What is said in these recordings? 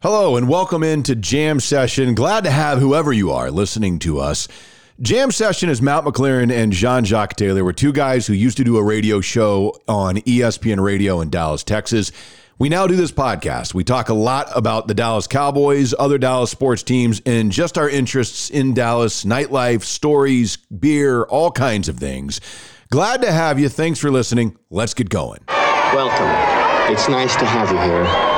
Hello and welcome into Jam Session. Glad to have whoever you are listening to us. Jam Session is Matt McLaren and Jean Jacques Taylor. We're two guys who used to do a radio show on ESPN Radio in Dallas, Texas. We now do this podcast. We talk a lot about the Dallas Cowboys, other Dallas sports teams, and just our interests in Dallas, nightlife, stories, beer, all kinds of things. Glad to have you. Thanks for listening. Let's get going. Welcome. It's nice to have you here.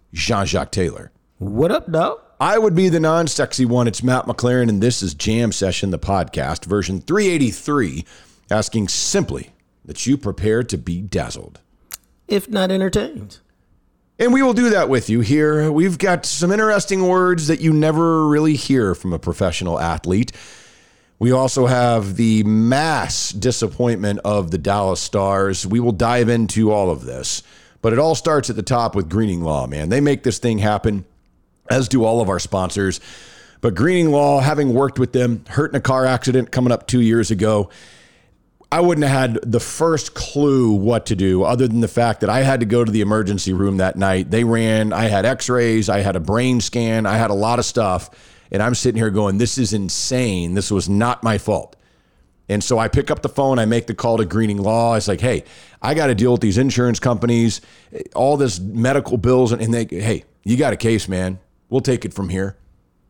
Jean Jacques Taylor. What up, dog? I would be the non sexy one. It's Matt McLaren, and this is Jam Session, the podcast, version 383, asking simply that you prepare to be dazzled. If not entertained. And we will do that with you here. We've got some interesting words that you never really hear from a professional athlete. We also have the mass disappointment of the Dallas Stars. We will dive into all of this. But it all starts at the top with Greening Law, man. They make this thing happen, as do all of our sponsors. But Greening Law, having worked with them, hurt in a car accident coming up two years ago, I wouldn't have had the first clue what to do other than the fact that I had to go to the emergency room that night. They ran, I had x rays, I had a brain scan, I had a lot of stuff. And I'm sitting here going, this is insane. This was not my fault. And so I pick up the phone, I make the call to Greening Law. It's like, hey, I got to deal with these insurance companies, all this medical bills, and they, hey, you got a case, man. We'll take it from here.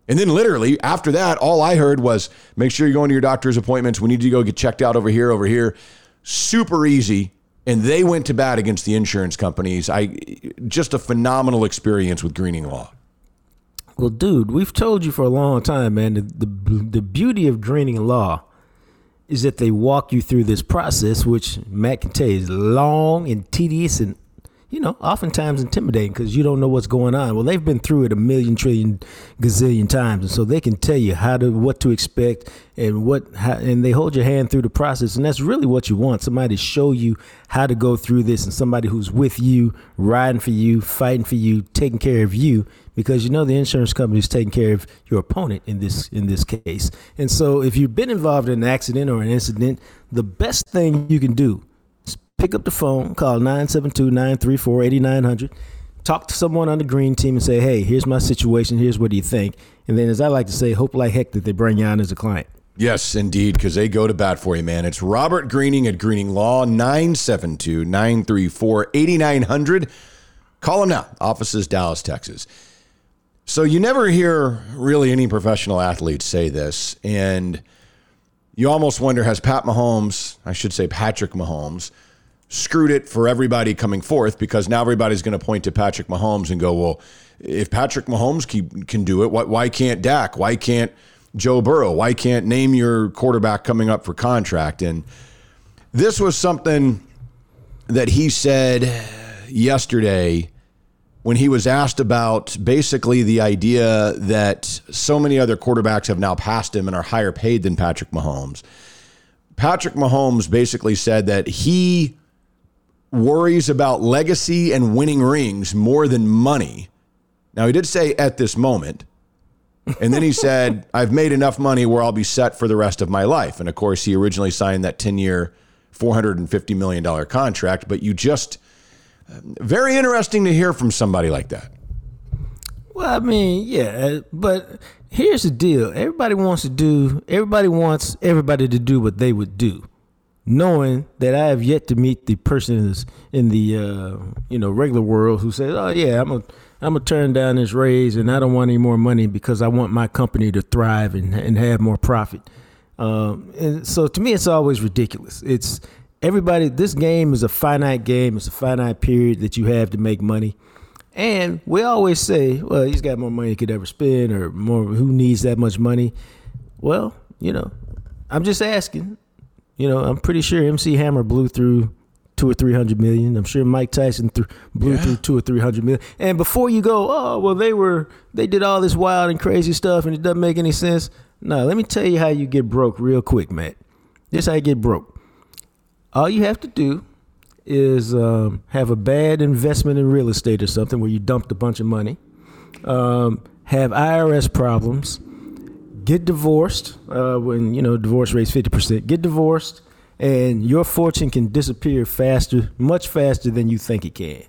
And then literally after that, all I heard was make sure you're going to your doctor's appointments. We need you to go get checked out over here, over here. Super easy. And they went to bat against the insurance companies. I just a phenomenal experience with Greening Law. Well, dude, we've told you for a long time, man. The the, the beauty of Greening Law is that they walk you through this process, which Matt can tell you is long and tedious and, you know, oftentimes intimidating because you don't know what's going on. Well, they've been through it a million trillion gazillion times, and so they can tell you how to what to expect and what how, and they hold your hand through the process, and that's really what you want. Somebody to show you how to go through this, and somebody who's with you, riding for you, fighting for you, taking care of you, because you know the insurance company is taking care of your opponent in this in this case. And so if you've been involved in an accident or an incident, the best thing you can do pick up the phone, call 972-934-8900, talk to someone on the green team and say, "Hey, here's my situation. Here's what do you think?" And then as I like to say, hope like heck that they bring you on as a client. Yes, indeed, because they go to bat for you, man. It's Robert Greening at Greening Law, 972 934 8900. Call him now. Offices, Dallas, Texas. So you never hear really any professional athletes say this, and you almost wonder has Pat Mahomes, I should say Patrick Mahomes, screwed it for everybody coming forth because now everybody's going to point to Patrick Mahomes and go, well, if Patrick Mahomes keep, can do it, why, why can't Dak? Why can't Joe Burrow? Why can't name your quarterback coming up for contract? And this was something that he said yesterday when he was asked about basically the idea that so many other quarterbacks have now passed him and are higher paid than Patrick Mahomes. Patrick Mahomes basically said that he worries about legacy and winning rings more than money. Now, he did say at this moment. And then he said, I've made enough money where I'll be set for the rest of my life. And of course, he originally signed that 10 year, $450 million contract, but you just very interesting to hear from somebody like that. Well, I mean, yeah, uh, but here's the deal. Everybody wants to do, everybody wants everybody to do what they would do, knowing that I have yet to meet the person in the, uh, you know, regular world who says, oh, yeah, I'm a, I'm gonna turn down this raise and I don't want any more money because I want my company to thrive and, and have more profit. Um, and so to me, it's always ridiculous. It's everybody. This game is a finite game. It's a finite period that you have to make money. And we always say, well, he's got more money he could ever spend, or more. Who needs that much money? Well, you know, I'm just asking. You know, I'm pretty sure MC Hammer blew through two or three hundred million. I'm sure Mike Tyson th- blew Yeah. through two or three hundred million. And before you go, oh well, they were they did all this wild and crazy stuff, and it doesn't make any sense. No, let me tell you how you get broke real quick, Matt. This how you get broke. All you have to do is um, have a bad investment in real estate or something where you dumped a bunch of money, um, have IRS problems, get divorced uh, when you know divorce rate's fifty percent. Get divorced, and your fortune can disappear faster, much faster than you think it can.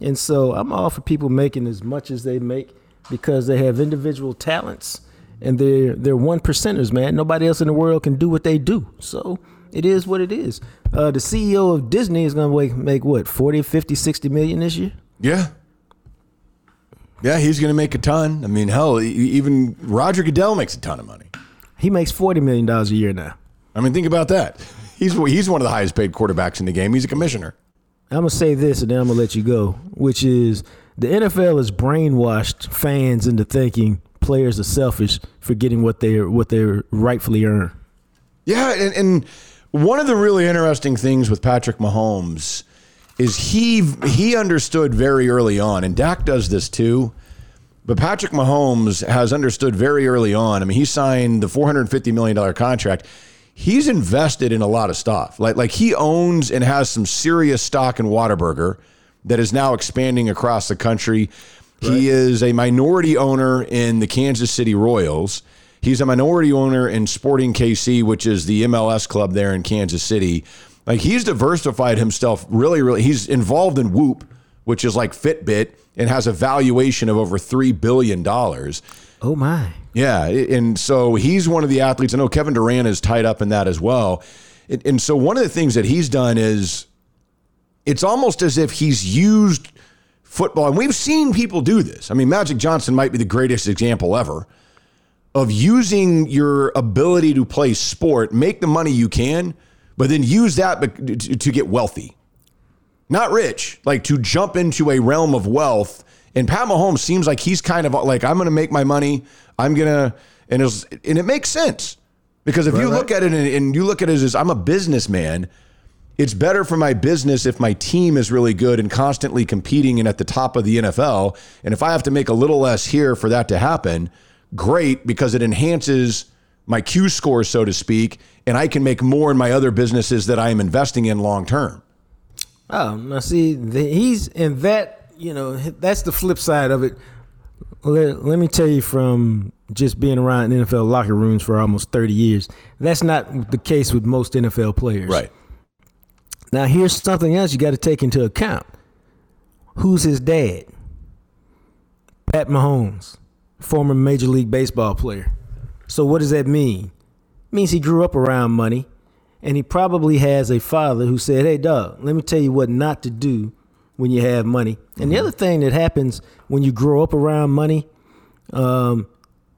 And so I'm all for people making as much as they make because they have individual talents and they're they're one percenters, man. Nobody else in the world can do what they do. So it is what it is. Uh, the CEO of Disney is going to make, make what 40, 50, 60 million this year. Yeah. Yeah, he's going to make a ton. I mean, hell, even Roger Goodell makes a ton of money. He makes forty million dollars a year now. I mean, think about that. He's he's one of the highest paid quarterbacks in the game. He's a commissioner. I'm gonna say this, and then I'm gonna let you go. Which is the NFL has brainwashed fans into thinking players are selfish for getting what they what they rightfully earn. Yeah, and, and one of the really interesting things with Patrick Mahomes is he he understood very early on, and Dak does this too. But Patrick Mahomes has understood very early on. I mean, he signed the four hundred fifty million dollar contract. He's invested in a lot of stuff. Like like he owns and has some serious stock in Whataburger that is now expanding across the country. He is a minority owner in the Kansas City Royals. He's a minority owner in Sporting KC, which is the MLS club there in Kansas City. Like he's diversified himself really, really. He's involved in Whoop, which is like Fitbit and has a valuation of over three billion dollars. Oh my! Yeah, and so he's one of the athletes. I know Kevin Durant is tied up in that as well. And and so one of the things that he's done is it's almost as if he's used football, and we've seen people do this. I mean, Magic Johnson might be the greatest example ever of using your ability to play sport, make the money you can, but then use that to get wealthy. Not rich, like to jump into a realm of wealth. And Pat Mahomes seems like he's kind of like, I'm going to make my money. I'm going to, and, it's, and it makes sense because if you look at it and, and you look at it as I'm a businessman, it's better for my business if my team is really good and constantly competing and at the top of the NFL. And if I have to make a little less here for that to happen, great because it enhances my Q score, so to speak, and I can make more in my other businesses that I am investing in long term. Oh, now see, the, he's in that. You know, that's the flip side of it. Let, let me tell you from just being around NFL locker rooms for almost 30 years, that's not the case with most NFL players. Right. Now, here's something else you got to take into account. Who's his dad? Pat Mahomes, former Major League Baseball player. So, what does that mean? It means he grew up around money, and he probably has a father who said, Hey, dog, let me tell you what not to do when you have money. And the other thing that happens when you grow up around money um,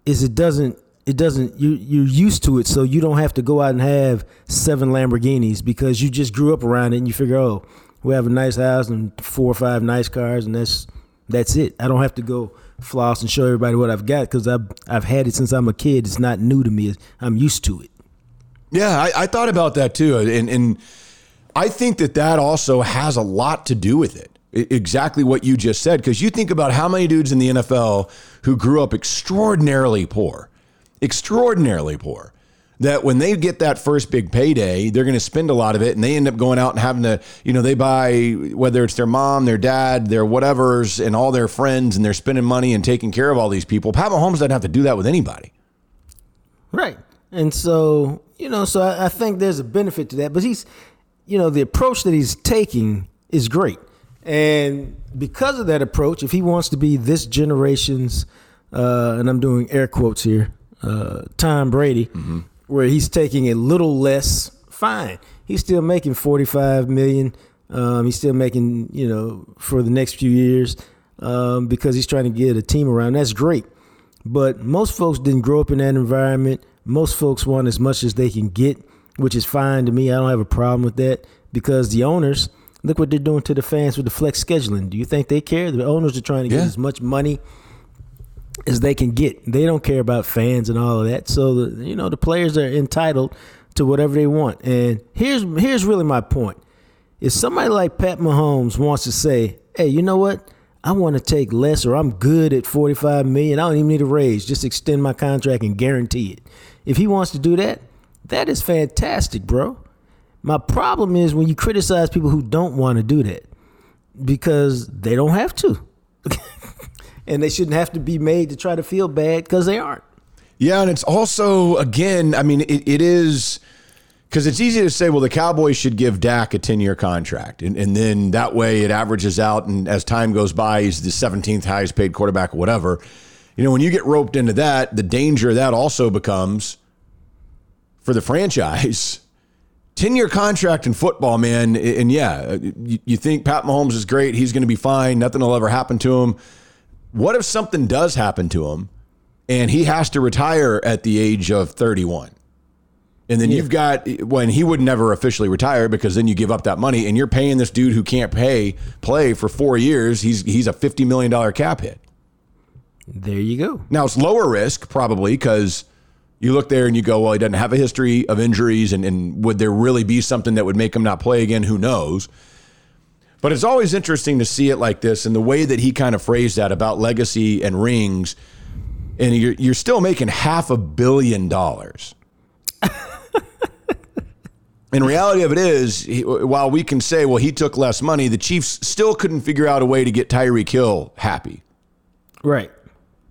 is it doesn't it doesn't you you're used to it so you don't have to go out and have seven Lamborghinis because you just grew up around it and you figure oh we have a nice house and four or five nice cars and that's that's it I don't have to go floss and show everybody what I've got because I've I've had it since I'm a kid it's not new to me I'm used to it Yeah, I, I thought about that too, uh, and and I think that that also has a lot to do with it. Exactly what you just said, because you think about how many dudes in the NFL who grew up extraordinarily poor, extraordinarily poor. That when they get that first big payday, they're going to spend a lot of it, and they end up going out and having to, you know, they buy whether it's their mom, their dad, their whatever's, and all their friends, and they're spending money and taking care of all these people. Pat Mahomes doesn't have to do that with anybody. Right. And so, you know, so I, I think there's a benefit to that. But he's, you know, the approach that he's taking is great. And because of that approach, if he wants to be this generation's, uh, and I'm doing air quotes here, uh, Tom Brady, where he's taking a little less, fine. He's still making 45 million. Um, he's still making, you know, for the next few years um, because he's trying to get a team around. That's great. But most folks didn't grow up in that environment. most folks want as much as they can get, which is fine to me. I don't have a problem with that because the owners look what they're doing to the fans with the flex scheduling. Do you think they care? The owners are trying to get Yeah. as much money as they can get. They don't care about fans and all of that. So the, you know the players are entitled to whatever they want. And here's here's really my point. If somebody like Pat Mahomes wants to say, "Hey, you know what? I want to take less or I'm good at 45 million. I don't even need a raise. Just extend my contract and guarantee it." If he wants to do that, that is fantastic, bro. My problem is when you criticize people who don't want to do that because they don't have to. and they shouldn't have to be made to try to feel bad because they aren't. Yeah, and it's also again, I mean, it, it is because it's easy to say, well, the Cowboys should give Dak a ten-year contract, and, and then that way it averages out, and as time goes by, he's the seventeenth highest paid quarterback, or whatever. You know, when you get roped into that, the danger of that also becomes for the franchise. 10 year contract in football, man. And yeah, you, you think Pat Mahomes is great. He's going to be fine. Nothing will ever happen to him. What if something does happen to him and he has to retire at the age of 31? And then you've got when he would never officially retire because then you give up that money and you're paying this dude who can't pay play for four years. He's he's a fifty million dollar cap hit. There you go. Now it's lower risk probably because you look there and you go, well, he doesn't have a history of injuries, and, and would there really be something that would make him not play again? Who knows? But it's always interesting to see it like this and the way that he kind of phrased that about legacy and rings. And you're, you're still making half a billion dollars. In reality of it is, he, while we can say, well, he took less money, the Chiefs still couldn't figure out a way to get Tyreek Hill happy Right.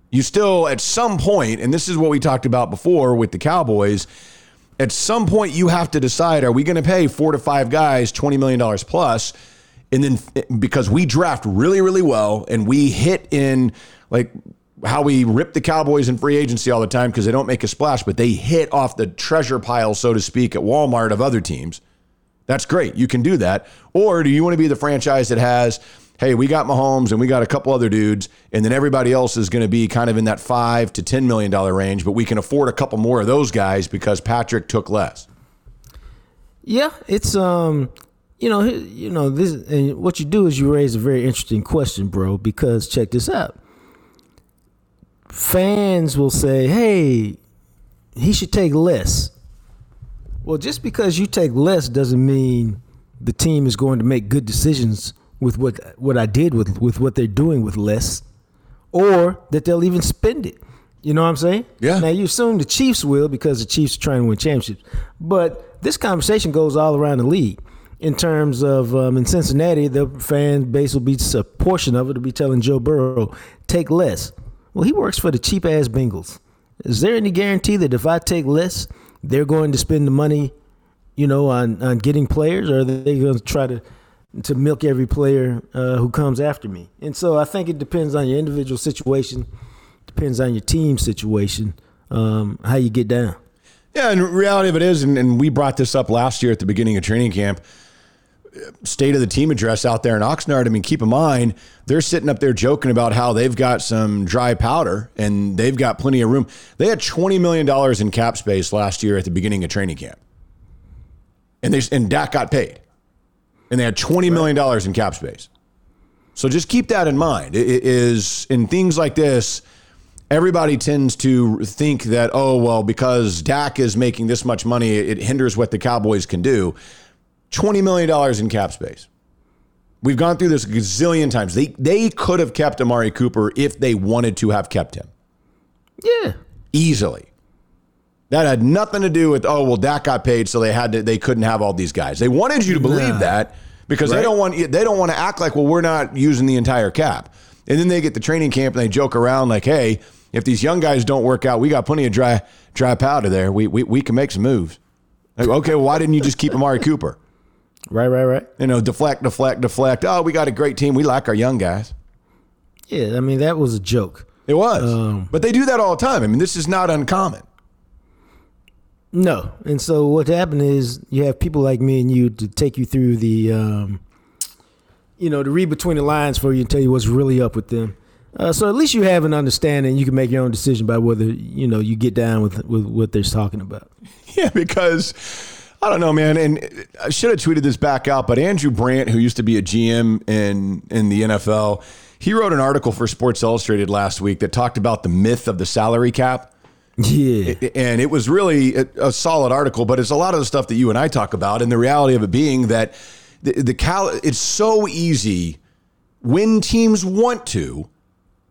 you still at some point, and this is what we talked about before with the Cowboys. At some point, you have to decide: Are we going to pay four to five guys twenty million dollars plus? And then because we draft really, really well, and we hit in like how we rip the Cowboys in free agency all the time because they don't make a splash, but they hit off the treasure pile, so to speak, at Walmart of other teams. That's great. You can do that. Or do you want to be the franchise that has, hey, we got Mahomes and we got a couple other dudes, and then everybody else is going to be kind of in that five to ten million dollar range, but we can afford a couple more of those guys because Patrick took less. Yeah, it's um, you know, you know this, and what you do is you raise a very interesting question, bro. Because check this out. Fans will say, "Hey, he should take less." Well, just because you take less doesn't mean the team is going to make good decisions with what what I did with with what they're doing with less, or that they'll even spend it. You know what I'm saying? Yeah. Now you assume the Chiefs will because the Chiefs are trying to win championships, but this conversation goes all around the league. In terms of um, in Cincinnati, the fan base will be a portion of it will be telling Joe Burrow take less. Well, he works for the cheap ass Bengals. Is there any guarantee that if I take less, they're going to spend the money, you know, on, on getting players, or are they going to try to to milk every player uh, who comes after me? And so I think it depends on your individual situation, depends on your team situation, um, how you get down. Yeah, and reality of it is, and, and we brought this up last year at the beginning of training camp. State of the team address out there in Oxnard. I mean, keep in mind they're sitting up there joking about how they've got some dry powder and they've got plenty of room. They had twenty million dollars in cap space last year at the beginning of training camp, and they and Dak got paid, and they had twenty million dollars in cap space. So just keep that in mind. It it is in things like this everybody tends to think that, oh, well, because Dak is making this much money, it hinders what the Cowboys can do. $20 million in cap space. We've gone through this a gazillion times. They, they could have kept Amari Cooper if they wanted to have kept him Yeah. easily. That had nothing to do with, oh, well, Dak got paid, so they had to, they couldn't have all these guys. They wanted you to believe Nah. that because they don't want they don't want to act like, well, we're not using the entire cap. And then they get the training camp and they joke around like, hey, if these young guys don't work out, we got plenty of dry dry powder there. We we, we can make some moves. Like, okay, well, why didn't you just keep Amari Cooper? Right, right, right. You know, deflect, deflect, deflect. Oh, we got a great team. We like our young guys. Yeah, I mean that was a joke. It was. Um, but they do that all the time. I mean, this is not uncommon. No, and so what happened is you have people like me and you to take you through the, um, you know, to read between the lines for you and tell you what's really up with them. Uh, so at least you have an understanding. You can make your own decision about whether you know you get down with with what they're talking about. Yeah, because I don't know, man. And I should have tweeted this back out, but Andrew Brandt, who used to be a GM in in the NFL, he wrote an article for Sports Illustrated last week that talked about the myth of the salary cap. Yeah, and it was really a, solid article, but it's a lot of the stuff that you and I talk about, and the reality of it being that the, the cal it's so easy when teams want to.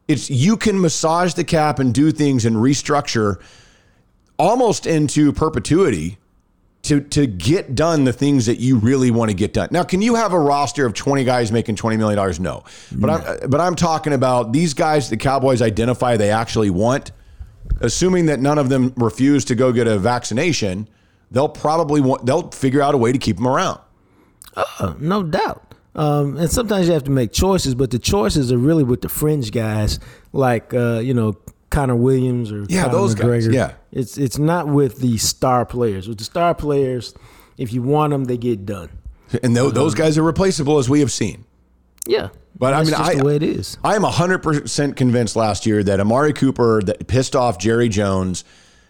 It's you can massage the cap and do things and restructure almost into perpetuity to to get done the things that you really want to get done. Now, can you have a roster of 20 guys making 20 million dollars? No. But I'm but I'm talking about these guys the Cowboys identify they actually want assuming that none of them refuse to go get a vaccination, they'll probably want they'll figure out a way to keep them around. Uh, no doubt. Um, and sometimes you have to make choices, but the choices are really with the fringe guys, like uh, you know Connor Williams or Yeah, Conor those guys, McGregor. yeah. it's it's not with the star players. With the star players, if you want them, they get done. And tho- those um, guys are replaceable as we have seen. Yeah, But I mean, just I, the way it is. I am 100% convinced last year that Amari Cooper that pissed off Jerry Jones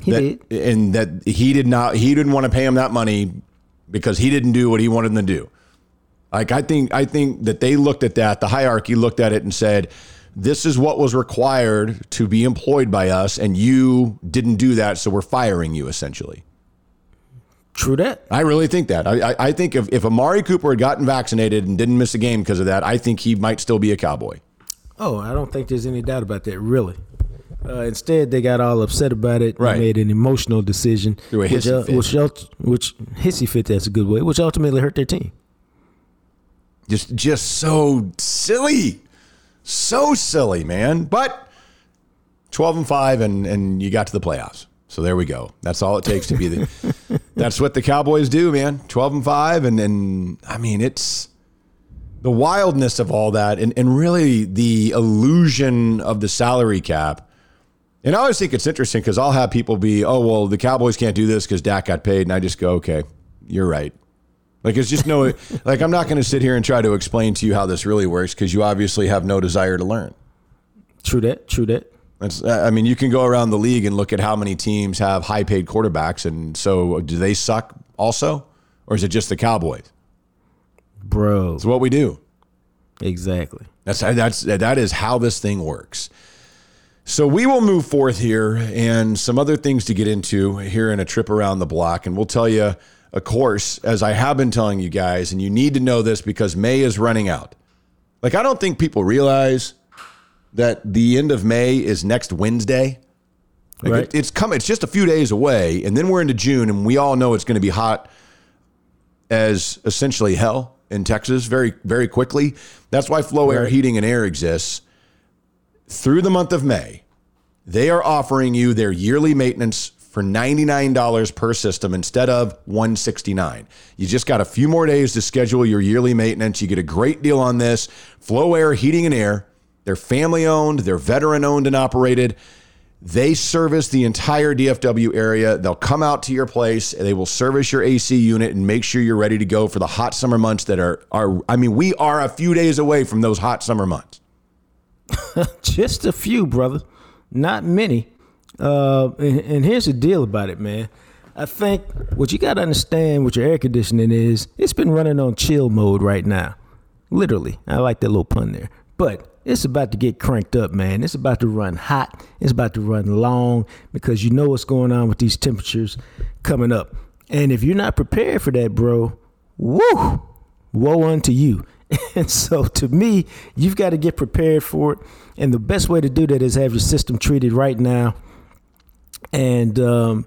He that, did. and that he did not he didn't want to pay him that money because he didn't do what he wanted them to do. Like I think I think that they looked at that, the hierarchy looked at it and said, this is what was required to be employed by us and you didn't do that so we're firing you essentially. True that. I really think that. I, I, I think if, if Amari Cooper had gotten vaccinated and didn't miss a game because of that, I think he might still be a cowboy. Oh, I don't think there's any doubt about that, really. Uh, instead, they got all upset about it. Right. and made an emotional decision, Threw a which, hissy fit. which, which hissy fit. That's a good way. Which ultimately hurt their team. Just just so silly. So silly, man. But 12 and 5 and and you got to the playoffs. So there we go. That's all it takes to be the That's what the Cowboys do, man. 12 and 5 and and I mean it's the wildness of all that and, and really the illusion of the salary cap. And I always think it's interesting because I'll have people be, oh, well, the Cowboys can't do this because Dak got paid. And I just go, okay, you're right. Like, it's just no, like, I'm not going to sit here and try to explain to you how this really works because you obviously have no desire to learn. True that. True that. That's, I mean, you can go around the league and look at how many teams have high paid quarterbacks. And so do they suck also? Or is it just the Cowboys? Bro. It's what we do. Exactly. That's that's that is how this thing works. So we will move forth here and some other things to get into here in a trip around the block, and we'll tell you, of course, as I have been telling you guys, and you need to know this because May is running out. Like I don't think people realize that the end of May is next Wednesday. Like, Right. it- it's coming. It's just a few days away, and then we're into June, and we all know it's going to be hot as essentially hell in Texas very, very quickly. That's why Flo Aire Heating and Air exists. Through the month of May, they are offering you their yearly maintenance for $99 per system instead of 169. You just got a few more days to schedule your yearly maintenance. You get a great deal on this. Flo Aire Heating and Air, they're family owned, they're veteran owned and operated. They service the entire DFW area. They'll come out to your place. They will service your AC unit and make sure you're ready to go for the hot summer months that are are I mean, we are a few days away from those hot summer months. Just a few, brother. Not many. Uh, and, and here's the deal about it, man. I think what you got to understand with your air conditioning is it's been running on chill mode right now. Literally. I like that little pun there. But it's about to get cranked up, man. It's about to run hot. It's about to run long because you know what's going on with these temperatures coming up. And if you're not prepared for that, bro, woo, woe unto you. And so to me, you've got to get prepared for it. And the best way to do that is have your system treated right now. And um,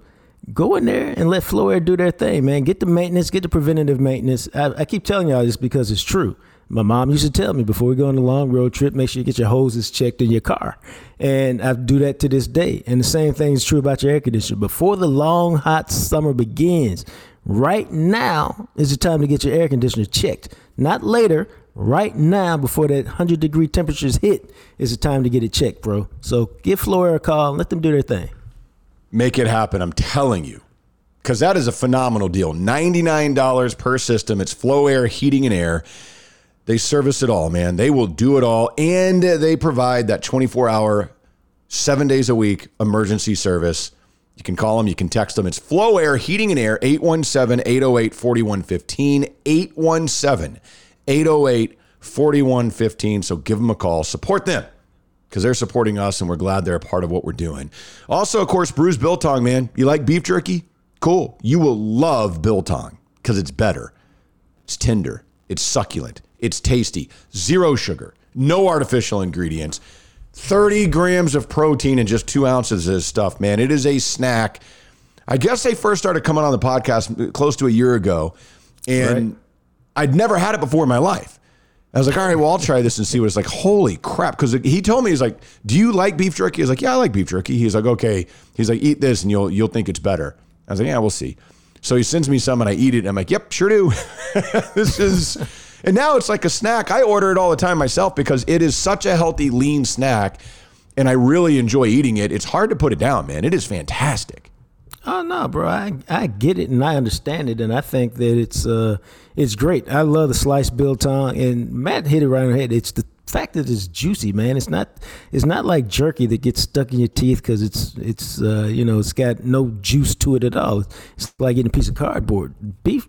go in there and let Flo Aire do their thing, man. Get the maintenance, get the preventative maintenance. I, I keep telling y'all this because it's true. My mom used to tell me before we go on a long road trip, make sure you get your hoses checked in your car. And I do that to this day. And the same thing is true about your air conditioner. Before the long, hot summer begins, right now is the time to get your air conditioner checked. Not later, right now before that 100 degree temperatures hit is the time to get it checked, bro. So give Flo Aire a call and let them do their thing. Make it happen, I'm telling you. Cuz that is a phenomenal deal. $99 per system. It's Flo Aire Heating and Air. They service it all, man. They will do it all. And they provide that 24 hour, seven days a week emergency service. You can call them, you can text them. It's Flo Aire Heating and Air, 817 808 4115. 817 808 4115. So give them a call. Support them because they're supporting us and we're glad they're a part of what we're doing. Also, of course, Brus Biltong, man. You like beef jerky? Cool. You will love Biltong because it's better. It's tender, it's succulent, it's tasty, zero sugar, no artificial ingredients. 30 grams of protein and just two ounces of this stuff, man. It is a snack. I guess they first started coming on the podcast close to a year ago, and Right. I'd never had it before in my life. I was like, all right, well, I'll try this and see what it's like. Holy crap. Because he told me, he's like, do you like beef jerky? Was like, yeah, I like beef jerky. He's like, okay. He's like, eat this and you'll you'll think it's better. I was like, yeah, we'll see. So he sends me some and I eat it. And I'm like, yep, sure do. this is, and now it's like a snack. I order it all the time myself because it is such a healthy, lean snack. And I really enjoy eating it. It's hard to put it down, man. It is fantastic. Oh no, bro. I I get it and I understand it, and I think that it's uh it's great. I love the sliced biltong, and Matt hit it right on the head. It's the fact that it's juicy, man. It's not it's not like jerky that gets stuck in your teeth because it's it's uh you know it's got no juice to it at all. It's like eating a piece of cardboard. Beef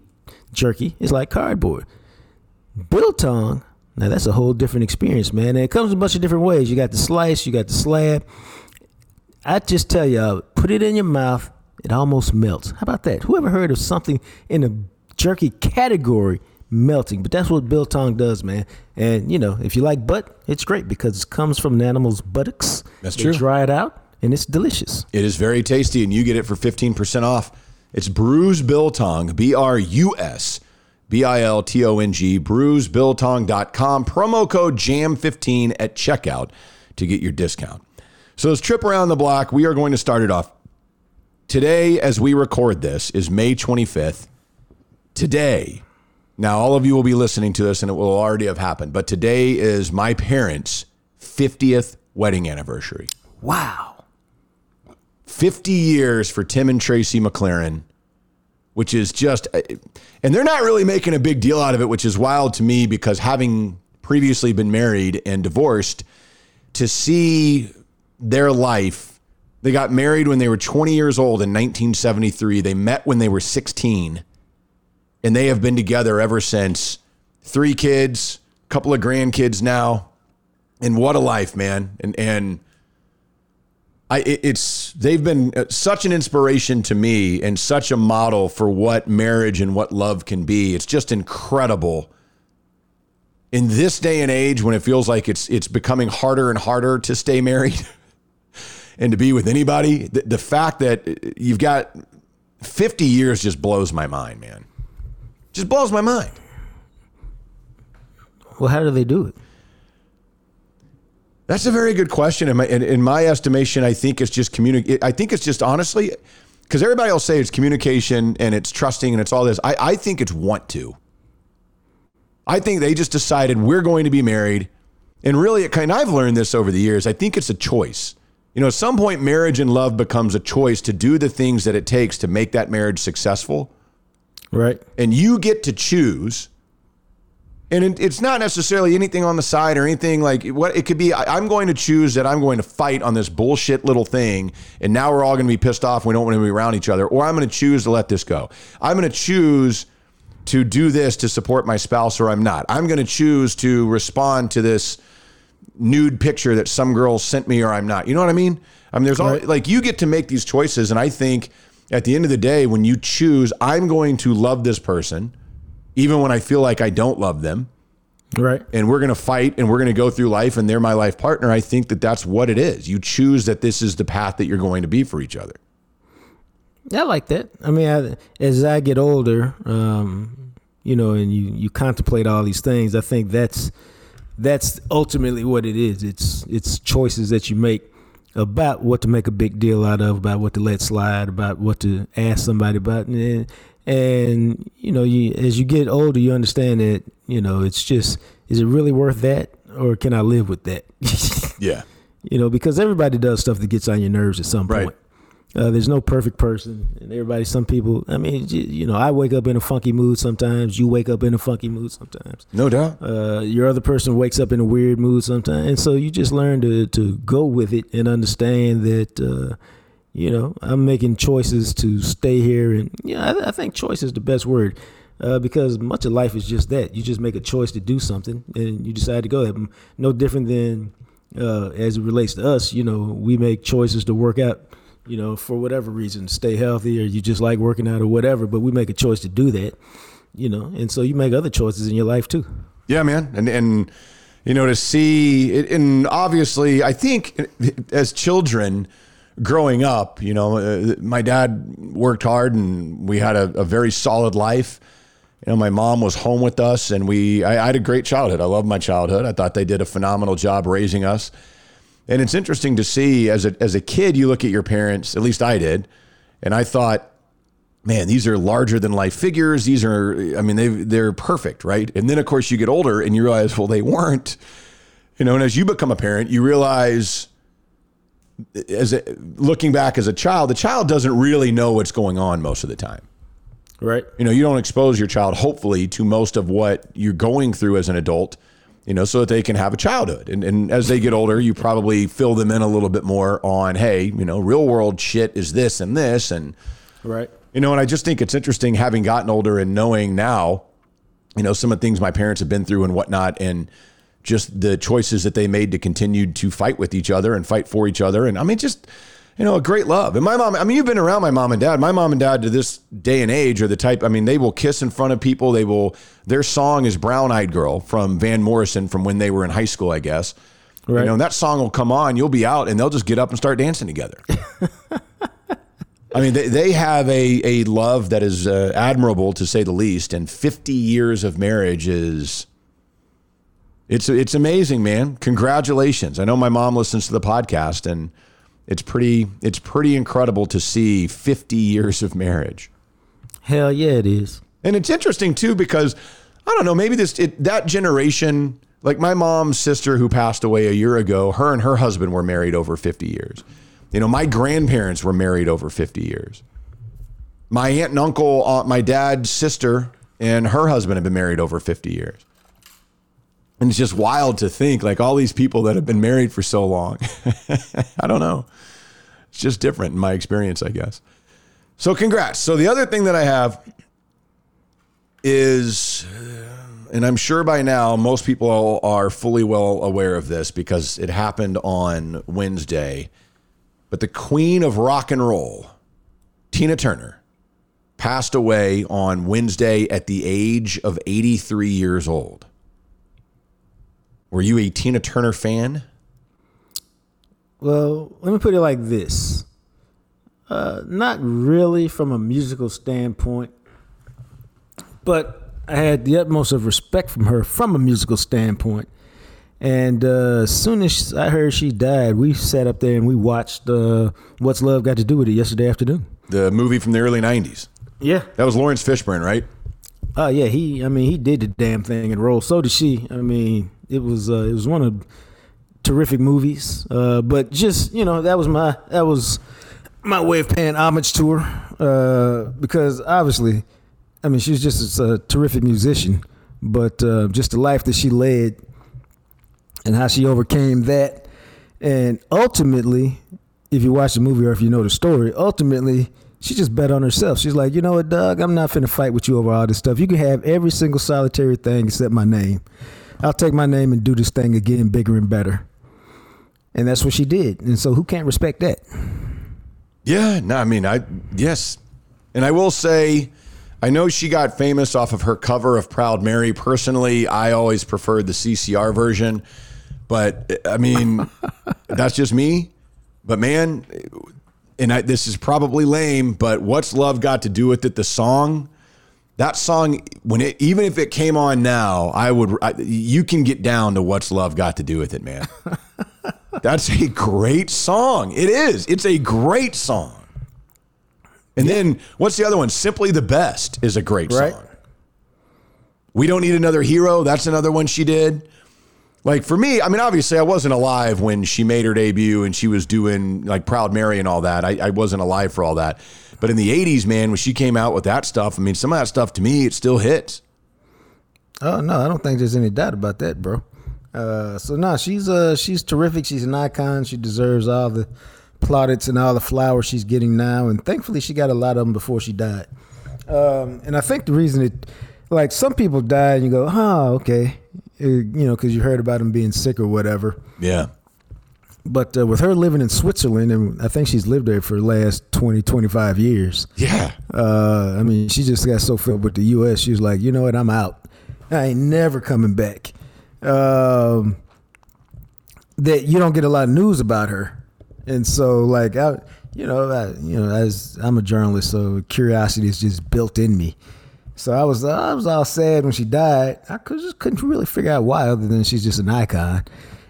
jerky is like cardboard. Biltong, now that's a whole different experience, man. And it comes in a bunch of different ways. You got the slice, you got the slab. I just tell y'all, put it in your mouth, it almost melts. How about that? Whoever heard of something in the jerky category melting? But that's what biltong does, man. And you know, if you like butt, it's great because it comes from an animal's buttocks. That's They true. Dry it out, and it's delicious. It is very tasty, and you get it for 15% off. It's Brus Biltong, B R U S B I L T O N G, brusbiltong.com. Promo code JAM15 at checkout to get your discount. So, this trip around the block, we are going to start it off. Today, as we record this, is May 25th. Today, now all of you will be listening to this and it will already have happened, but today is my parents' 50th wedding anniversary. Wow. 50 years for Tim and Tracy McLaren, which is just, uh, and they're not really making a big deal out of it, which is wild to me because having previously been married and divorced, to see their life, they got married when they were 20 years old in 1973. They met when they were 16, and they have been together ever since. Three kids, a couple of grandkids now, and what a life, man! And and I, it's they've been uh, such an inspiration to me and such a model for what marriage and what love can be. It's just incredible. In this day and age, when it feels like it's it's becoming harder and harder to stay married and to be with anybody, the, the fact that you've got 50 years just blows my mind, man. Just blows my mind. Well, how do they do it? That's a very good question. In my, in, in my estimation, I think it's just communicate. I think it's just honestly, because everybody will say it's communication and it's trusting and it's all this. I, I think it's want to. I think they just decided we're going to be married. And really, it kind I've learned this over the years. I think it's a choice. You know, at some point, marriage and love becomes a choice to do the things that it takes to make that marriage successful. Right. And you get to choose and it, it's not necessarily anything on the side or anything like what it could be. I, I'm going to choose that I'm going to fight on this bullshit little thing, and now we're all going to be pissed off. We don't want to be around each other, or I'm going to choose to let this go. I'm going to choose to do this to support my spouse, or I'm not. I'm going to choose to respond to this nude picture that some girl sent me, or I'm not. You know what I mean? I mean, there's all Right. like you get to make these choices, and I think at the end of the day, when you choose, I'm going to love this person even when I feel like I don't love them, Right. and we're going to fight and we're going to go through life and they're my life partner, I think that that's what it is. You choose that this is the path that you're going to be for each other. I like that. I mean, I, as I get older, um, you know, and you you contemplate all these things, I think that's that's ultimately what it is. It's it's choices that you make about what to make a big deal out of, about what to let slide, about what to ask somebody about, and and you know, you as you get older, you understand that you know it's just is it really worth that, or can I live with that? Yeah. you know, because everybody does stuff that gets on your nerves at some Right. point. Uh, there's no perfect person, and everybody. Some people. I mean, you know, I wake up in a funky mood sometimes. You wake up in a funky mood sometimes. No doubt. Uh, your other person wakes up in a weird mood sometimes, and so you just learn to to go with it and understand that. Uh, you know, I'm making choices to stay here, and yeah, I, I think choice is the best word. Uh, because much of life is just that. You just make a choice to do something, and you decide to go there. No different than uh, as it relates to us. You know, we make choices to work out. You know, for whatever reason, stay healthy, or you just like working out, or whatever. But we make a choice to do that. You know, and so you make other choices in your life too. Yeah, man, and and you know to see it, and obviously, I think as children growing up, you know, uh, my dad worked hard, and we had a, a very solid life. You know, my mom was home with us, and we I, I had a great childhood. I love my childhood. I thought they did a phenomenal job raising us. And it's interesting to see as a as a kid, you look at your parents. At least I did, and I thought, man, these are larger than life figures. These are, I mean, they they're perfect, right? And then of course you get older and you realize, well, they weren't. You know, and as you become a parent, you realize, as a, looking back as a child, the child doesn't really know what's going on most of the time. Right. You know, you don't expose your child, hopefully, to most of what you're going through as an adult. You know, so that they can have a childhood. And, and as they get older, you probably fill them in a little bit more on, hey, you know, real world shit is this and this. And, Right. you know, and I just think it's interesting having gotten older and knowing now, you know, some of the things my parents have been through and whatnot, and just the choices that they made to continue to fight with each other and fight for each other. And I mean, just, you know, a great love. And my mom, I mean, you've been around my mom and dad. My mom and dad to this day and age are the type, I mean, they will kiss in front of people. They will, their song is Brown Eyed Girl from Van Morrison from when they were in high school, I guess. You know, and that song will come on, you'll be out, and they'll just get up and start dancing together. I mean, they, they have a, a love that is uh, admirable to say the least, and 50 years of marriage is it's it's amazing, man. Congratulations! I know my mom listens to the podcast, and it's pretty it's pretty incredible to see 50 years of marriage. Hell yeah, it is. And it's interesting too because I don't know, maybe this it, that generation, like my mom's sister who passed away a year ago, her and her husband were married over 50 years. You know, my grandparents were married over 50 years. My aunt and uncle, uh, my dad's sister and her husband have been married over 50 years. And it's just wild to think like all these people that have been married for so long. I don't know. It's just different in my experience, I guess. So congrats. So the other thing that I have is, and I'm sure by now most people are fully well aware of this because it happened on Wednesday. But the queen of rock and roll, Tina Turner, passed away on Wednesday at the age of 83 years old. Were you a Tina Turner fan? Well, let me put it like this. Uh, not really from a musical standpoint, but I had the utmost of respect from her from a musical standpoint. And uh, as soon as I heard she died, we sat up there and we watched uh, What's Love Got to Do with It yesterday afternoon. The movie from the early 90s. Yeah. That was Laurence Fishburne, right? Oh yeah, he. I mean, he did the damn thing and roll. So did she. I mean, it was uh, it was one of terrific movies. Uh, but just you know, that was my that was my way of paying homage to her uh, because obviously, I mean, she's just a terrific musician. But uh, just the life that she led and how she overcame that, and ultimately, if you watch the movie or if you know the story, ultimately she just bet on herself. She's like, you know what, Doug, I'm not finna fight with you over all this stuff. You can have every single solitary thing except my name. I'll take my name and do this thing again, bigger and better. And that's what she did. And so, who can't respect that? Yeah, no, I mean, I yes, and I will say, I know she got famous off of her cover of Proud Mary. Personally, I always preferred the CCR version, but I mean, that's just me. But man, and I, this is probably lame, but what's love got to do with it? The song, that song, when it even if it came on now, I would. I, you can get down to what's love got to do with it, man. That's a great song. It is. It's a great song. And then what's the other one? Simply the Best is a great Right. song. We Don't Need Another Hero. That's another one she did. Like for me, I mean, obviously, I wasn't alive when she made her debut and she was doing like Proud Mary and all that. I, I wasn't alive for all that. But in the '80s, man, when she came out with that stuff, I mean, some of that stuff to me, it still hits. Oh no, I don't think there's any doubt about that, bro. Uh, so no, she's uh she's terrific. She's an icon. She deserves all the plaudits and all the flowers she's getting now. And thankfully, she got a lot of them before she died. Um, and I think the reason it, like some people die and you go, oh, okay, Uh, you know, because you heard about them being sick or whatever. Yeah. But uh, with her living in Switzerland, and I think she's lived there for the last 20, 25 years. Yeah. Uh, I mean, she just got so filled with the U.S. She was like, you know what, I'm out. I ain't never coming back. Um, that you don't get a lot of news about her, and so like I, you know, I, you know, as I'm a journalist, so curiosity is just built in me. So I was I was all sad when she died. I could, just couldn't really figure out why, other than she's just an icon.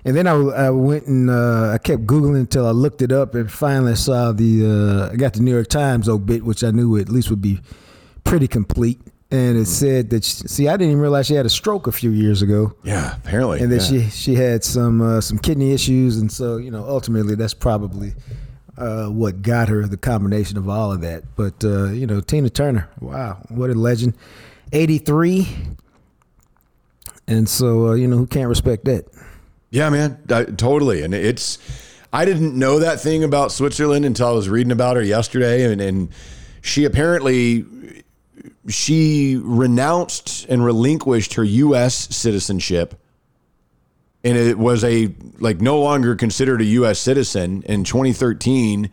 And then I, I went and uh, I kept googling until I looked it up, and finally saw the uh, I got the New York Times obit, which I knew at least would be pretty complete. And it said that she, see, I didn't even realize she had a stroke a few years ago, Yeah. Apparently. and that yeah. she she had some uh, some kidney issues, and so you know ultimately that's probably uh, what got her the combination of all of that. But uh, you know Tina Turner, wow, what a legend, eighty three, and so uh, you know who can't respect that. Yeah, man, I, totally. And it's, I didn't know that thing about Switzerland until I was reading about her yesterday, and and she apparently she renounced and relinquished her U.S. citizenship, and it was a like no longer considered a U.S. citizen in 2013.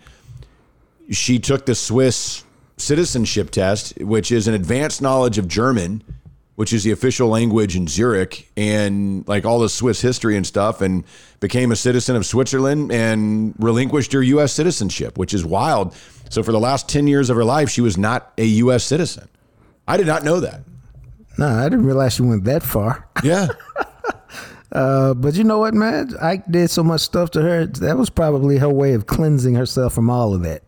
She took the Swiss citizenship test, which is an advanced knowledge of German which is the official language in Zurich, and like all the Swiss history and stuff, and became a citizen of Switzerland and relinquished her U.S. citizenship, which is wild. So for the last 10 years of her life, she was not a U.S. citizen. I did not know that. No, I didn't realize she went that far. Yeah. Uh, but you know what, man? Ike did so much stuff to her. That was probably her way of cleansing herself from all of that.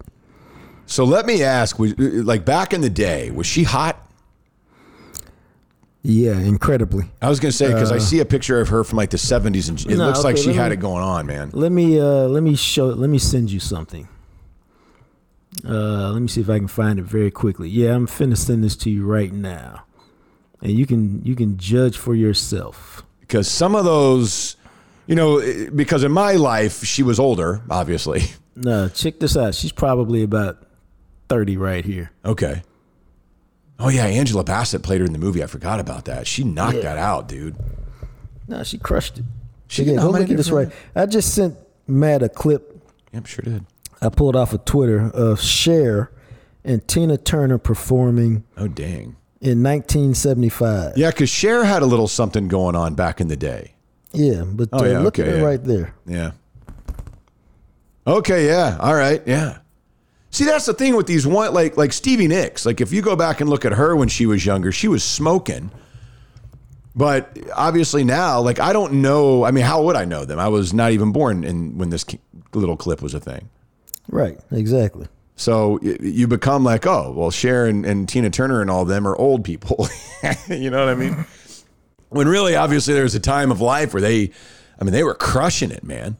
so let me ask, like back in the day, was she hot? Yeah, incredibly. I was going to say, because I see a picture of her from like the 70s, and it No, looks like she let had it going on, man. Let me uh let me show let me send you something. Uh let me see if I can find it very quickly. Yeah, I'm finna send this to you right now. And you can you can judge for yourself. Because some of those, you know, because in my life, she was older, obviously. No, check this out. She's probably about 30 right here. Okay. Oh yeah, Angela Bassett played her in the movie. I forgot about that. She knocked that out, dude. No, she crushed it. She Again, got go look at this right. I just sent Matt a clip Yep, sure did. I pulled off of Twitter of Cher and Tina Turner performing Oh dang. in 1975. Yeah, because Cher had a little something going on back in the day. Yeah, but Oh, uh, yeah, look okay, at her yeah. right there. Yeah. Okay, yeah. All right, yeah. See, that's the thing with these one like like Stevie Nicks. Like if you go back and look at her when she was younger, she was smoking. But obviously now, like I don't know. I mean, how would I know them? I was not even born in when this little clip was a thing. Right, exactly. So you become like, oh, well, Cher and, and Tina Turner and all them are old people. you know what I mean? When really, obviously, there's a time of life where they, I mean, they were crushing it, man.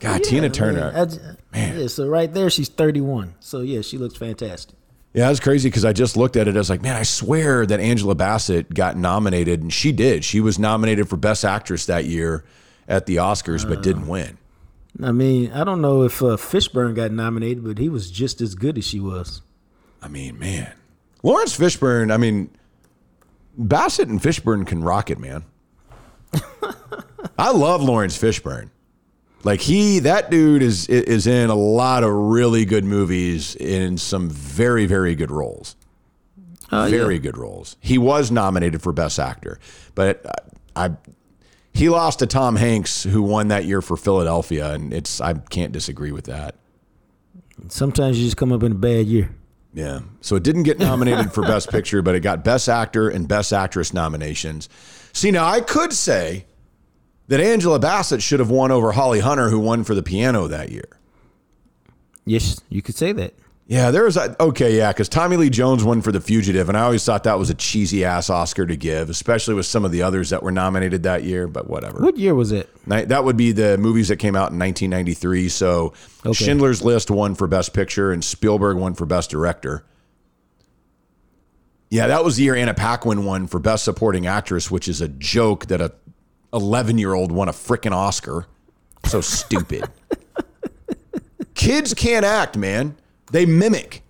God, Tina Yeah, Turner. man, I Yeah, so right there, she's 31. So yeah, she looks fantastic. Yeah, that's crazy because I just looked at it. I was like, man, I swear that Angela Bassett got nominated, and she did. She was nominated for Best Actress that year at the Oscars, but didn't win. I mean, I don't know if uh, Fishburne got nominated, but he was just as good as she was. I mean, man, Laurence Fishburne. I mean, Bassett and Fishburne can rock it, man. I love Laurence Fishburne. Like he, that dude is is in a lot of really good movies in some very very good roles. Oh, very good roles. He was nominated for Best Actor, but I, I he lost to Tom Hanks, who won that year for Philadelphia, and it's I can't disagree with that. Sometimes you just come up in a bad year. Yeah. So it didn't get nominated for Best Picture, but it got Best Actor and Best Actress nominations. See, now I could say that Angela Bassett should have won over Holly Hunter, who won for the piano that year. Yes, you could say that. Yeah, there was a, okay, yeah, because Tommy Lee Jones won for The Fugitive, and I always thought that was a cheesy ass Oscar to give, especially with some of the others that were nominated that year. But whatever. What year was it? That would be the movies that came out in 1993. So Schindler's List won for Best Picture, and Spielberg won for Best Director. Yeah, that was the year Anna Paquin won for Best Supporting Actress, which is a joke that a 11 year old won a freaking Oscar. So stupid. Kids can't act, man. They mimic.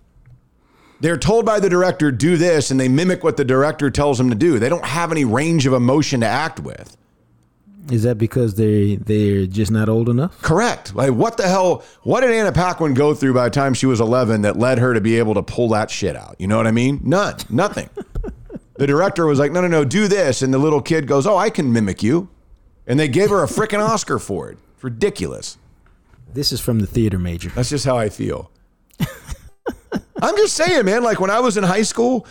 They're told by the director, do this, and they mimic what the director tells them to do. They don't have any range of emotion to act with. Is that because they they're just not old enough? Correct. Like, what the hell? What did Anna Paquin go through by the time she was 11 that led her to be able to pull that shit out? You know what I mean? None. Nothing. The director was like, no, no, no, do this. And the little kid goes, oh, I can mimic you. And they gave her a freaking Oscar for it. It's ridiculous. This is from the theater major. That's just how I feel. I'm just saying, man. Like when I was in high school,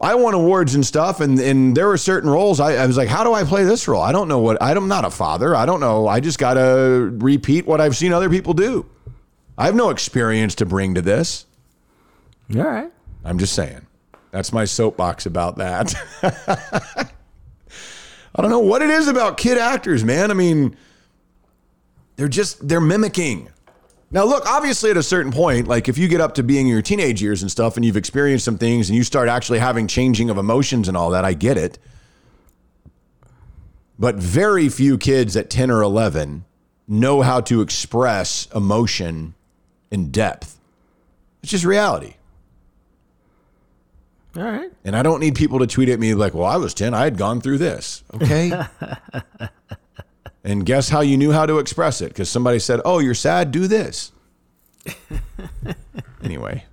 I won awards and stuff, and and there were certain roles. I, I was like, how do I play this role? I don't know what. I'm not a father. I don't know. I just got to repeat what I've seen other people do. I have no experience to bring to this. All right. I'm just saying. That's my soapbox about that. I don't know what it is about kid actors, man. I mean, they're just they're mimicking. Now, look, obviously, at a certain point, like if you get up to being your teenage years and stuff, and you've experienced some things, and you start actually having changing of emotions and all that, I get it. But very few kids at 10 or 11 know how to express emotion in depth. It's just reality. All right. And I don't need people to tweet at me like, well, I was 10, I had gone through this. Okay. and guess how you knew how to express it? Because somebody said, oh, you're sad, do this. anyway,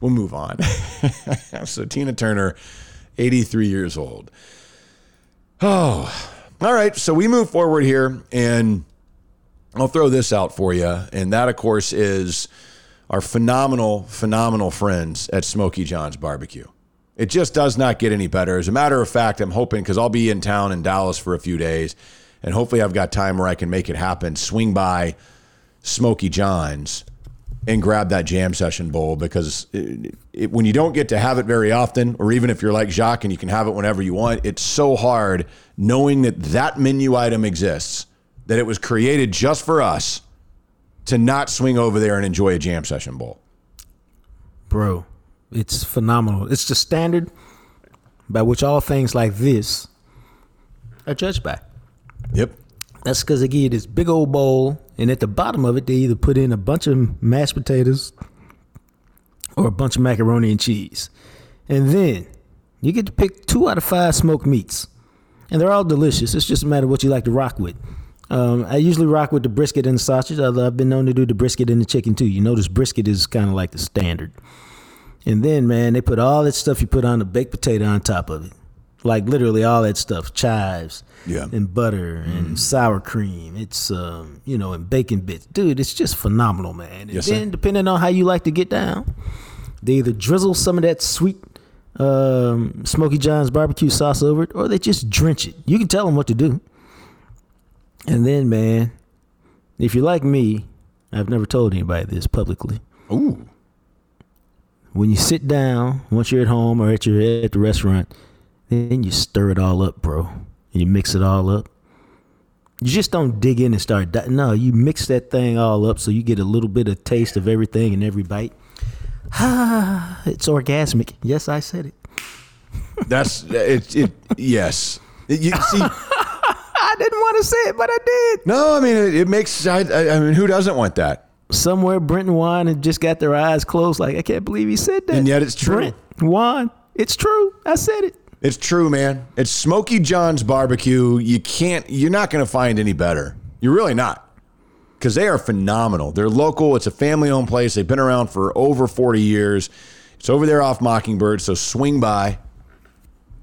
we'll move on. so Tina Turner, 83 years old. Oh, all right. So we move forward here, and I'll throw this out for you. And that, of course, is our phenomenal, phenomenal friends at Smokey John's Barbecue. It just does not get any better. As a matter of fact, I'm hoping because I'll be in town in Dallas for a few days, and hopefully I've got time where I can make it happen. Swing by Smokey John's and grab that jam session bowl because it, it, when you don't get to have it very often, or even if you're like Jacques and you can have it whenever you want, it's so hard knowing that that menu item exists, that it was created just for us to not swing over there and enjoy a jam session bowl. Bro, it's phenomenal. It's the standard by which all things like this are judged by. Yep. That's because they give you this big old bowl, and at the bottom of it, they either put in a bunch of mashed potatoes or a bunch of macaroni and cheese. And then you get to pick two out of five smoked meats. And they're all delicious. It's just a matter of what you like to rock with. Um, I usually rock with the brisket and the sausage, although I've been known to do the brisket and the chicken too. You notice brisket is kind of like the standard. And then, man, they put all that stuff you put on the baked potato on top of it. Like literally all that stuff, chives, Yeah. and butter and sour cream. It's um, you know, and bacon bits. Dude, it's just phenomenal, man. And Yes, sir. then depending on how you like to get down, they either drizzle some of that sweet um, Smokey John's barbecue sauce over it, or they just drench it. You can tell them what to do. And then, man, if you're like me, I've never told anybody this publicly. Ooh. When you sit down, once you're at home or at your at the restaurant, then you stir it all up, bro. And you mix it all up. You just don't dig in and start. Di- no, you mix that thing all up so you get a little bit of taste of everything in every bite. Ah, it's orgasmic. Yes, I said it. That's it. it yes. You see, I didn't want to say it, but I did. no, I mean it, it makes. I, I, I mean, who doesn't want that? Somewhere, Brent and Juan had just got their eyes closed. Like I can't believe he said that. And yet it's true. Brent, Juan, it's true. I said it. It's true, man. It's Smokey John's barbecue. You can't. You're not going to find any better. You're really not. Because they are phenomenal. They're local. It's a family-owned place. They've been around for over 40 years. It's over there off Mockingbird. So swing by.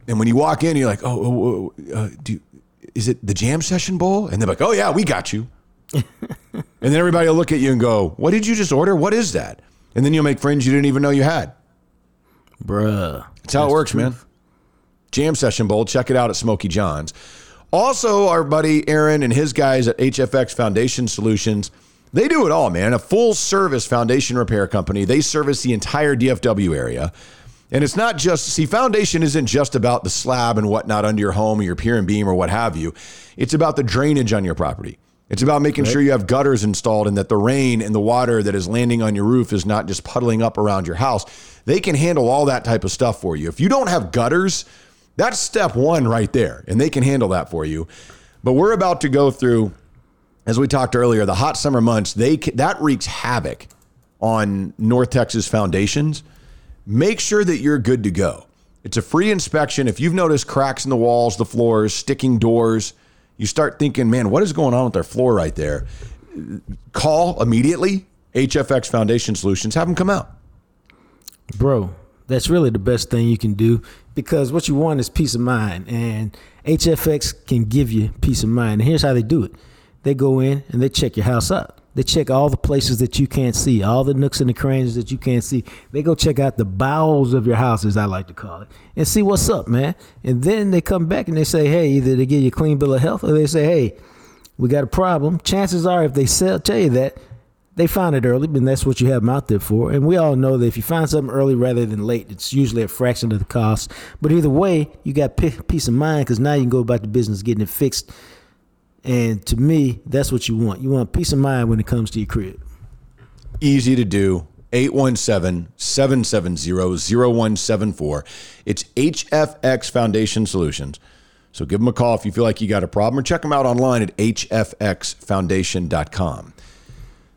And when you walk in, you're like, "Oh, oh, oh uh, do you, is it the Jam Session Bowl?" And they're like, "Oh yeah, we got you." and then everybody will look at you and go, "What did you just order? What is that?" And then you'll make friends you didn't even know you had. Bruh. That's how it works, man. Jam Session Bowl. Check it out at Smokey John's. Also, our buddy Aaron and his guys at HFX Foundation Solutions, They do it all, man. A full service foundation repair company. They service the entire DFW area. And it's not just, see, foundation isn't just about the slab and whatnot under your home or your pier and beam or what have you. It's about the drainage on your property. It's about making right. sure you have gutters installed and that the rain and the water that is landing on your roof is not just puddling up around your house. They can handle all that type of stuff for you. If you don't have gutters, that's step one right there, and they can handle that for you. But we're about to go through as we talked earlier, the hot summer months, they that wreaks havoc on North Texas foundations. Make sure that you're good to go. It's a free inspection. If you've noticed cracks in the walls, the floors, sticking doors, you start thinking, man, what is going on with their floor right there? Call immediately HFX Foundation Solutions. Have them come out. Bro, that's really the best thing you can do because what you want is peace of mind. And HFX can give you peace of mind. And here's how they do it they go in and they check your house out. They check all the places that you can't see, all the nooks and the crannies that you can't see. They go check out the bowels of your house, as I like to call it, and see what's up, man. And then they come back and they say, hey, either they give you a clean bill of health or they say, hey, we got a problem. Chances are, if they sell, tell you that, they found it early, and that's what you have them out there for. And we all know that if you find something early rather than late, it's usually a fraction of the cost. But either way, you got peace of mind because now you can go about the business getting it fixed and to me, that's what you want. You want peace of mind when it comes to your crib. Easy to do. 817 770 0174. It's HFX Foundation Solutions. So give them a call if you feel like you got a problem or check them out online at hfxfoundation.com.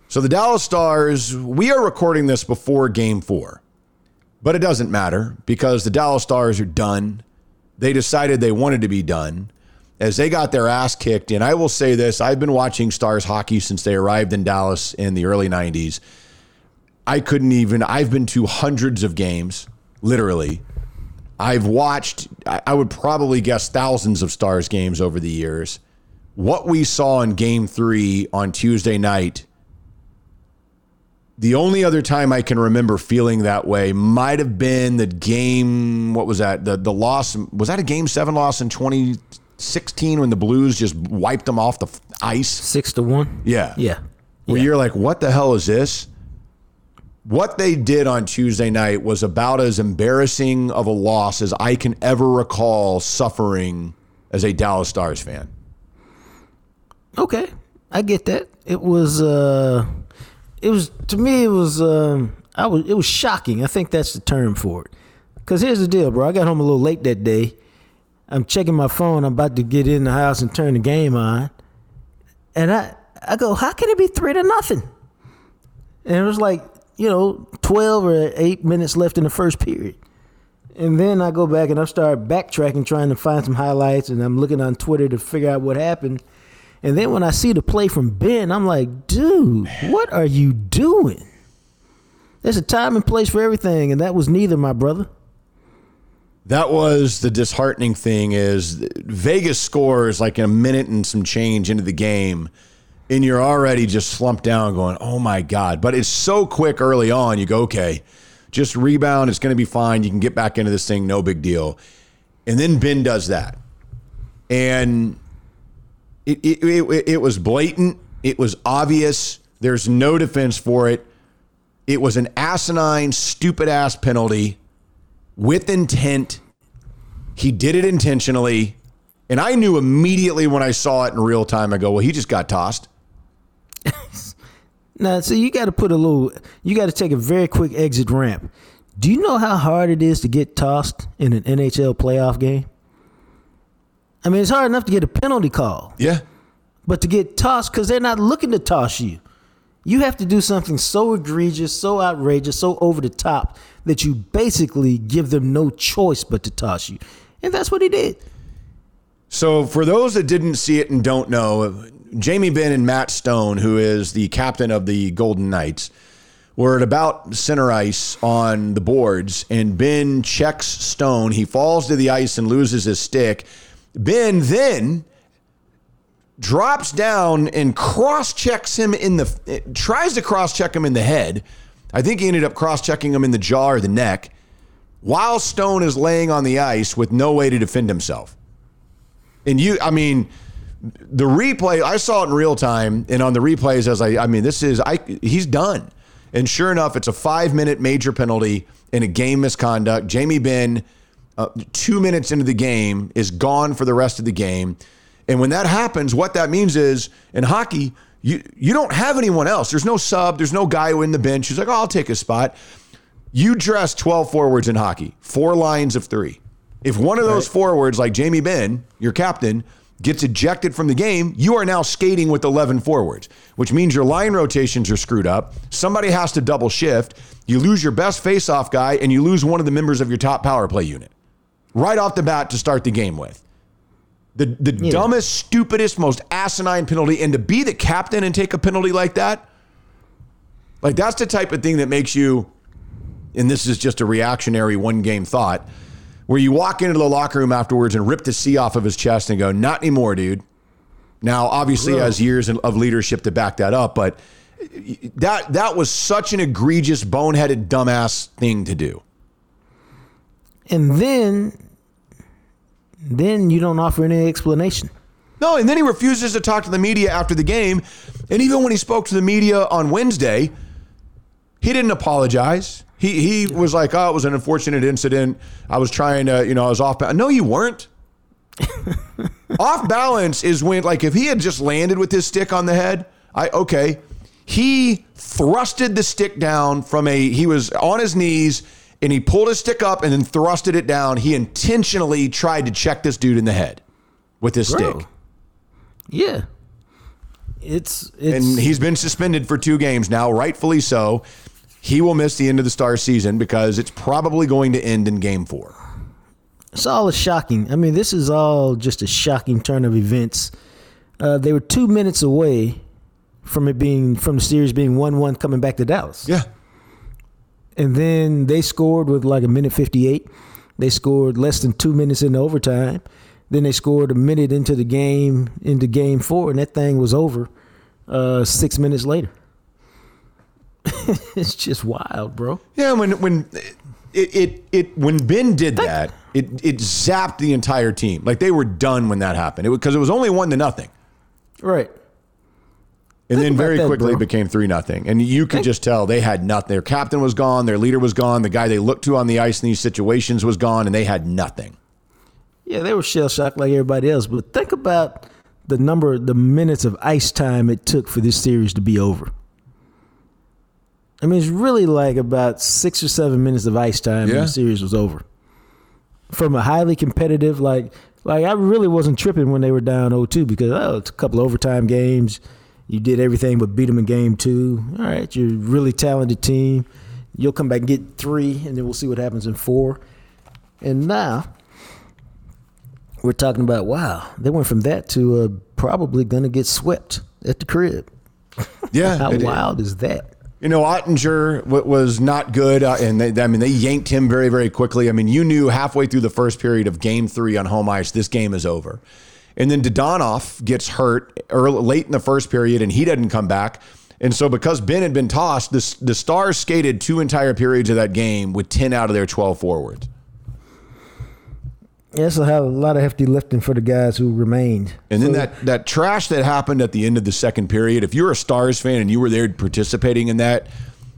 So the Dallas Stars, we are recording this before game four, but it doesn't matter because the Dallas Stars are done. They decided they wanted to be done as they got their ass kicked. And I will say this I've been watching Stars hockey since they arrived in Dallas in the early 90s. I couldn't even, I've been to hundreds of games, literally. I've watched, I would probably guess thousands of Stars games over the years. What we saw in game three on Tuesday night, the only other time I can remember feeling that way might have been the game, what was that? The the loss, was that a game seven loss in 20, 16 when the Blues just wiped them off the ice? Six to one? Yeah. Yeah. Where yeah. you're like, what the hell is this? What they did on Tuesday night was about as embarrassing of a loss as I can ever recall suffering as a Dallas Stars fan. Okay. I get that. It was uh it was to me it was um I was it was shocking. I think that's the term for it. Cuz here's the deal, bro. I got home a little late that day I'm checking my phone. I'm about to get in the house and turn the game on. And I, I go, how can it be three to nothing? And it was like, you know, 12 or 8 minutes left in the first period. And then I go back and I start backtracking, trying to find some highlights. And I'm looking on Twitter to figure out what happened. And then when I see the play from Benn, I'm like, dude, what are you doing? There's a time and place for everything. And that was neither, my brother. That was the disheartening thing is Vegas scores like in a minute and some change into the game and you're already just slumped down going, "Oh my god." But it's so quick early on. You go, "Okay, just rebound, it's going to be fine. You can get back into this thing, no big deal." And then Benn does that. And it, it, it, it was blatant. It was obvious. There's no defense for it. It was an asinine, stupid ass penalty with intent. He did it intentionally. And I knew immediately when I saw it in real time, I go, well, he just got tossed. now, so you got to put a little, you got to take a very quick exit ramp. Do you know how hard it is to get tossed in an NHL playoff game? I mean, it's hard enough to get a penalty call. Yeah. But to get tossed because they're not looking to toss you. You have to do something so egregious, so outrageous, so over the top that you basically give them no choice but to toss you. And that's what he did. So, for those that didn't see it and don't know, Jamie Benn and Matt Stone, who is the captain of the Golden Knights, were at about center ice on the boards, and Benn checks Stone. He falls to the ice and loses his stick. Benn then drops down and cross checks him in the tries to cross check him in the head. I think he ended up cross checking him in the jaw or the neck while Stone is laying on the ice with no way to defend himself. And you, I mean, the replay, I saw it in real time, and on the replays, as I was like, I mean, this is I he's done. And sure enough, it's a five minute major penalty in a game misconduct. Jamie Benn, uh, two minutes into the game, is gone for the rest of the game. And when that happens, what that means is in hockey, you you don't have anyone else. There's no sub. There's no guy in the bench who's like, oh, I'll take a spot. You dress 12 forwards in hockey, four lines of three. If one of those forwards, like Jamie Benn, your captain, gets ejected from the game, you are now skating with 11 forwards, which means your line rotations are screwed up. Somebody has to double shift. You lose your best faceoff guy, and you lose one of the members of your top power play unit right off the bat to start the game with. The, the dumbest, stupidest, most asinine penalty. And to be the captain and take a penalty like that, like that's the type of thing that makes you, and this is just a reactionary one game thought, where you walk into the locker room afterwards and rip the C off of his chest and go, not anymore, dude. Now, obviously, he has years of leadership to back that up, but that that was such an egregious, boneheaded, dumbass thing to do. And then, then you don't offer any explanation. No, and then he refuses to talk to the media after the game. And even when he spoke to the media on Wednesday, he didn't apologize. He he was like, "Oh, it was an unfortunate incident. I was trying to, you know, I was off balance." No, you weren't. off balance is when, like, if he had just landed with his stick on the head, I okay. He thrusted the stick down from a. He was on his knees and he pulled his stick up and then thrusted it down. He intentionally tried to check this dude in the head with his Bro. stick. Yeah, it's it's and he's been suspended for two games now, rightfully so. He will miss the end of the Star season because it's probably going to end in game four. it's all a shocking. I mean, this is all just a shocking turn of events. Uh, they were two minutes away from it being from the series being one one coming back to Dallas. Yeah. And then they scored with like a minute 58. They scored less than two minutes into overtime. Then they scored a minute into the game, into game four, and that thing was over uh, six minutes later. it's just wild, bro. Yeah, when when it it, it when Benn did that, it it zapped the entire team. Like they were done when that happened. It because it was only one to nothing. Right. And then very that, quickly bro. became three nothing. And you could just tell they had nothing. Their captain was gone, their leader was gone, the guy they looked to on the ice in these situations was gone, and they had nothing. Yeah, they were shell shocked like everybody else. But think about the number, the minutes of ice time it took for this series to be over. I mean, it's really like about six or seven minutes of ice time and Yeah. the series was over. From a highly competitive, like, like I really wasn't tripping when they were down 0-2 because oh, it's a couple overtime games. You did everything but beat them in game two. All right, you're a really talented team. You'll come back and get three, and then we'll see what happens in four. And now we're talking about wow, they went from that to uh, probably going to get swept at the crib. Yeah, How wild is that? You know, Oettinger was not good, uh, and they, I mean, they yanked him very, very quickly. I mean, you knew halfway through the first period of Game Three on home ice, this game is over. And then Dadonov gets hurt early, late in the first period, and he doesn't come back. And so, because Benn had been tossed, the, the Stars skated two entire periods of that game with ten out of their twelve forwards. Yeah, so have a lot of hefty lifting for the guys who remained. And then So- that that trash that happened at the end of the second period, if you're a Stars fan and you were there participating in that,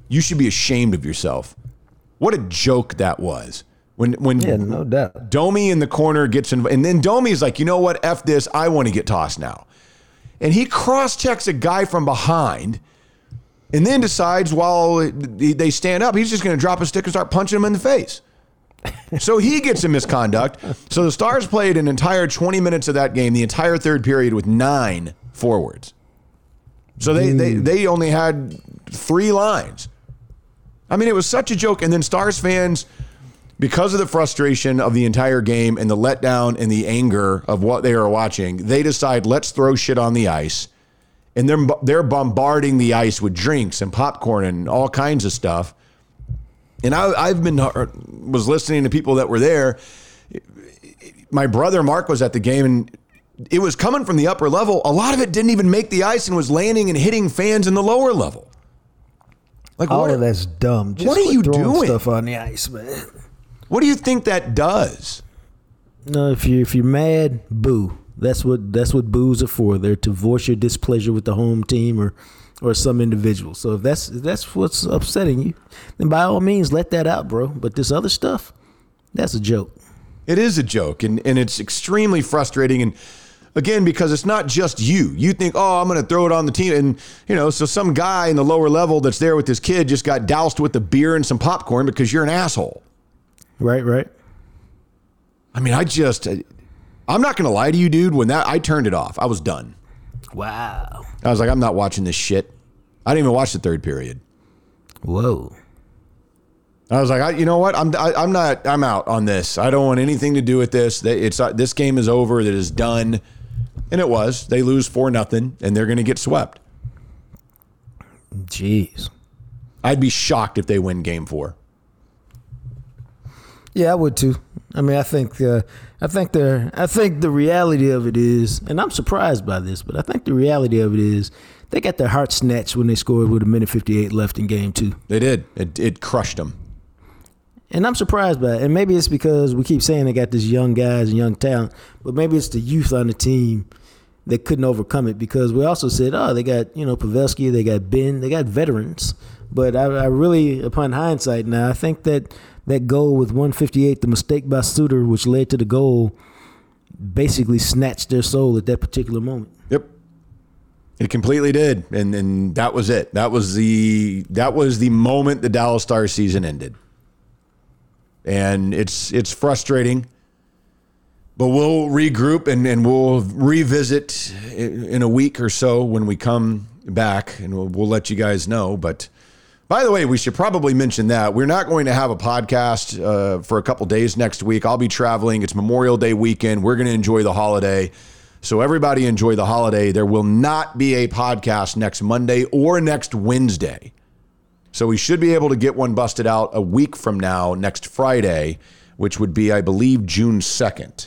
you should be ashamed of yourself. What a joke that was. When when yeah, no doubt. Domi in the corner gets in, and then Domi's like, you know what? F this. I want to get tossed now. And he cross checks a guy from behind and then decides while they stand up, he's just going to drop a stick and start punching him in the face. so he gets a misconduct. So the Stars played an entire 20 minutes of that game, the entire third period, with nine forwards. So they, they, mm. they only had three lines. I mean, it was such a joke. And then Stars fans, because of the frustration of the entire game and the letdown and the anger of what they are watching, they decide let's throw shit on the ice. And they're, they're bombarding the ice with drinks and popcorn and all kinds of stuff. And I, I've been uh, was listening to people that were there. My brother Mark was at the game, and it was coming from the upper level. A lot of it didn't even make the ice and was landing and hitting fans in the lower level. Like All what? of that's dumb. Just what are you doing? Stuff on the ice, man. What do you think that does? No, if you if you're mad, boo. That's what that's what boos are for. They're to voice your displeasure with the home team or or some individual. So if that's if that's what's upsetting you, then by all means let that out, bro. But this other stuff, that's a joke. It is a joke, and, and it's extremely frustrating. And again, because it's not just you. You think, oh, I'm going to throw it on the team. And, you know, so some guy in the lower level that's there with his kid just got doused with the beer and some popcorn because you're an asshole. Right, right. I mean, I just, I'm not going to lie to you, dude. When that, I turned it off, I was done. Wow. I was like, I'm not watching this shit. I didn't even watch the third period. Whoa. I was like, I, you know what? I'm I, I'm not I'm out on this. I don't want anything to do with this. It's uh, this game is over. That is done, and it was. They lose four nothing, and they're going to get swept. Jeez. I'd be shocked if they win game four. Yeah, I would too. I mean, I think uh, I think the I think the reality of it is, and I'm surprised by this, but I think the reality of it is they got their heart snatched when they scored with a minute 58 left in game two. They did. It it crushed them. And I'm surprised by it. And maybe it's because we keep saying they got these young guys and young talent, but maybe it's the youth on the team that couldn't overcome it because we also said, oh, they got, you know, Pavelski, they got Benn, they got veterans. But I, I really, upon hindsight now, I think that that goal with 158, the mistake by Suter, which led to the goal, basically snatched their soul at that particular moment. Yep. It completely did, and and that was it. That was the that was the moment the Dallas Stars season ended. And it's it's frustrating, but we'll regroup and, and we'll revisit in in a week or so when we come back, and we'll, we'll let you guys know. But by the way, we should probably mention that we're not going to have a podcast uh, for a couple days next week. I'll be traveling. It's Memorial Day weekend. We're going to enjoy the holiday. So everybody enjoy the holiday. There will not be a podcast next Monday or next Wednesday. So we should be able to get one busted out a week from now, next Friday, which would be, I believe, June 2nd,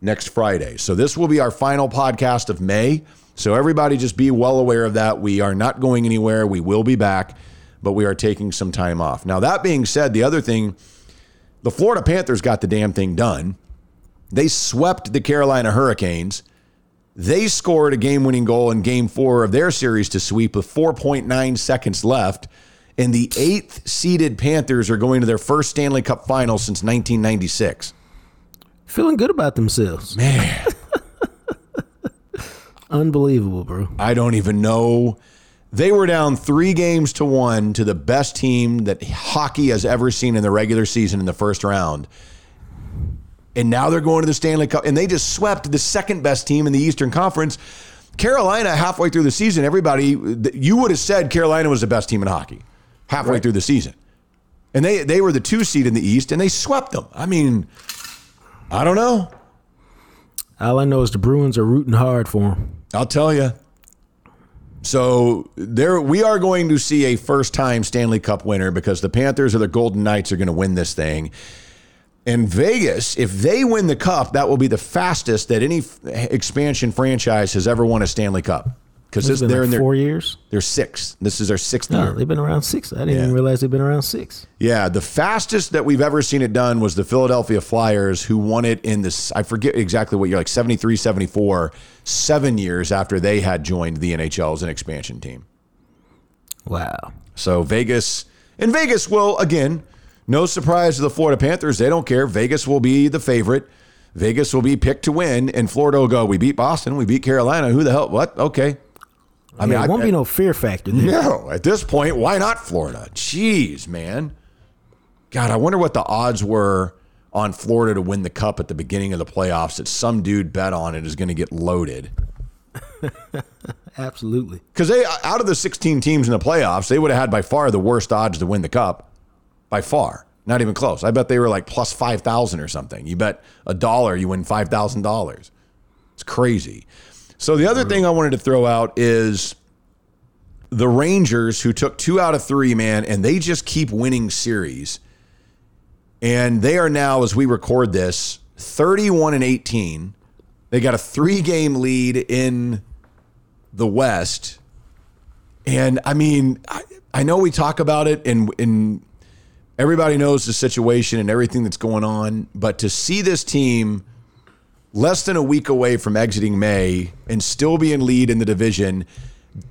next Friday. So this will be our final podcast of May. So everybody just be well aware of that. We are not going anywhere. We will be back, but we are taking some time off. Now, that being said, the other thing, the Florida Panthers got the damn thing done. They swept the Carolina Hurricanes. They scored a game winning goal in game four of their series to sweep with 4.9 seconds left. And the eighth seeded Panthers are going to their first Stanley Cup final since 1996. Feeling good about themselves. Man, Unbelievable, bro. I don't even know. They were down three games to one to the best team that hockey has ever seen in the regular season in the first round. And now they're going to the Stanley Cup, and they just swept the second best team in the Eastern Conference. Carolina, halfway through the season, everybody, you would have said Carolina was the best team in hockey halfway through the season. And they, they were the two seed in the East, and they swept them. I mean, I don't know. All I know is the Bruins are rooting hard for them. I'll tell you. So there, we are going to see a first-time Stanley Cup winner because the Panthers or the Golden Knights are going to win this thing. And Vegas, if they win the cup, that will be the fastest that any f- expansion franchise has ever won a Stanley Cup. Because they're like in their four years. they're six. This is our sixth No, year. they've been around six. I didn't Yeah. even realize they've been around six. Yeah, the fastest that we've ever seen it done was the Philadelphia Flyers, who won it in this, I forget exactly what year, like 73, 74, seven years after they had joined the NHL as an expansion team. Wow. So Vegas, and Vegas will, again, no surprise to the Florida Panthers. They don't care. Vegas will be the favorite. Vegas will be picked to win, and Florida will go, we beat Boston, we beat Carolina. Who the hell? What? Okay. I mean, yeah, I, it won't be no fear factor there. no, at this point, why not Florida? Jeez, man. God, I wonder what the odds were on Florida to win the cup at the beginning of the playoffs that some dude bet on it is going to get loaded. Absolutely. Because they out of the 16 teams in the playoffs, they would have had by far the worst odds to win the cup. By far. Not even close. I bet they were like plus 5,000 or something. You bet a dollar, you win $5,000. It's crazy. So the other thing I wanted to throw out is the Rangers, who took two out of three, man, and they just keep winning series. And they are now, as we record this, 31 and 18. They got a three game lead in the West. And I mean, I, I know we talk about it and, and everybody knows the situation and everything that's going on, but to see this team less than a week away from exiting May and still be in lead in the division.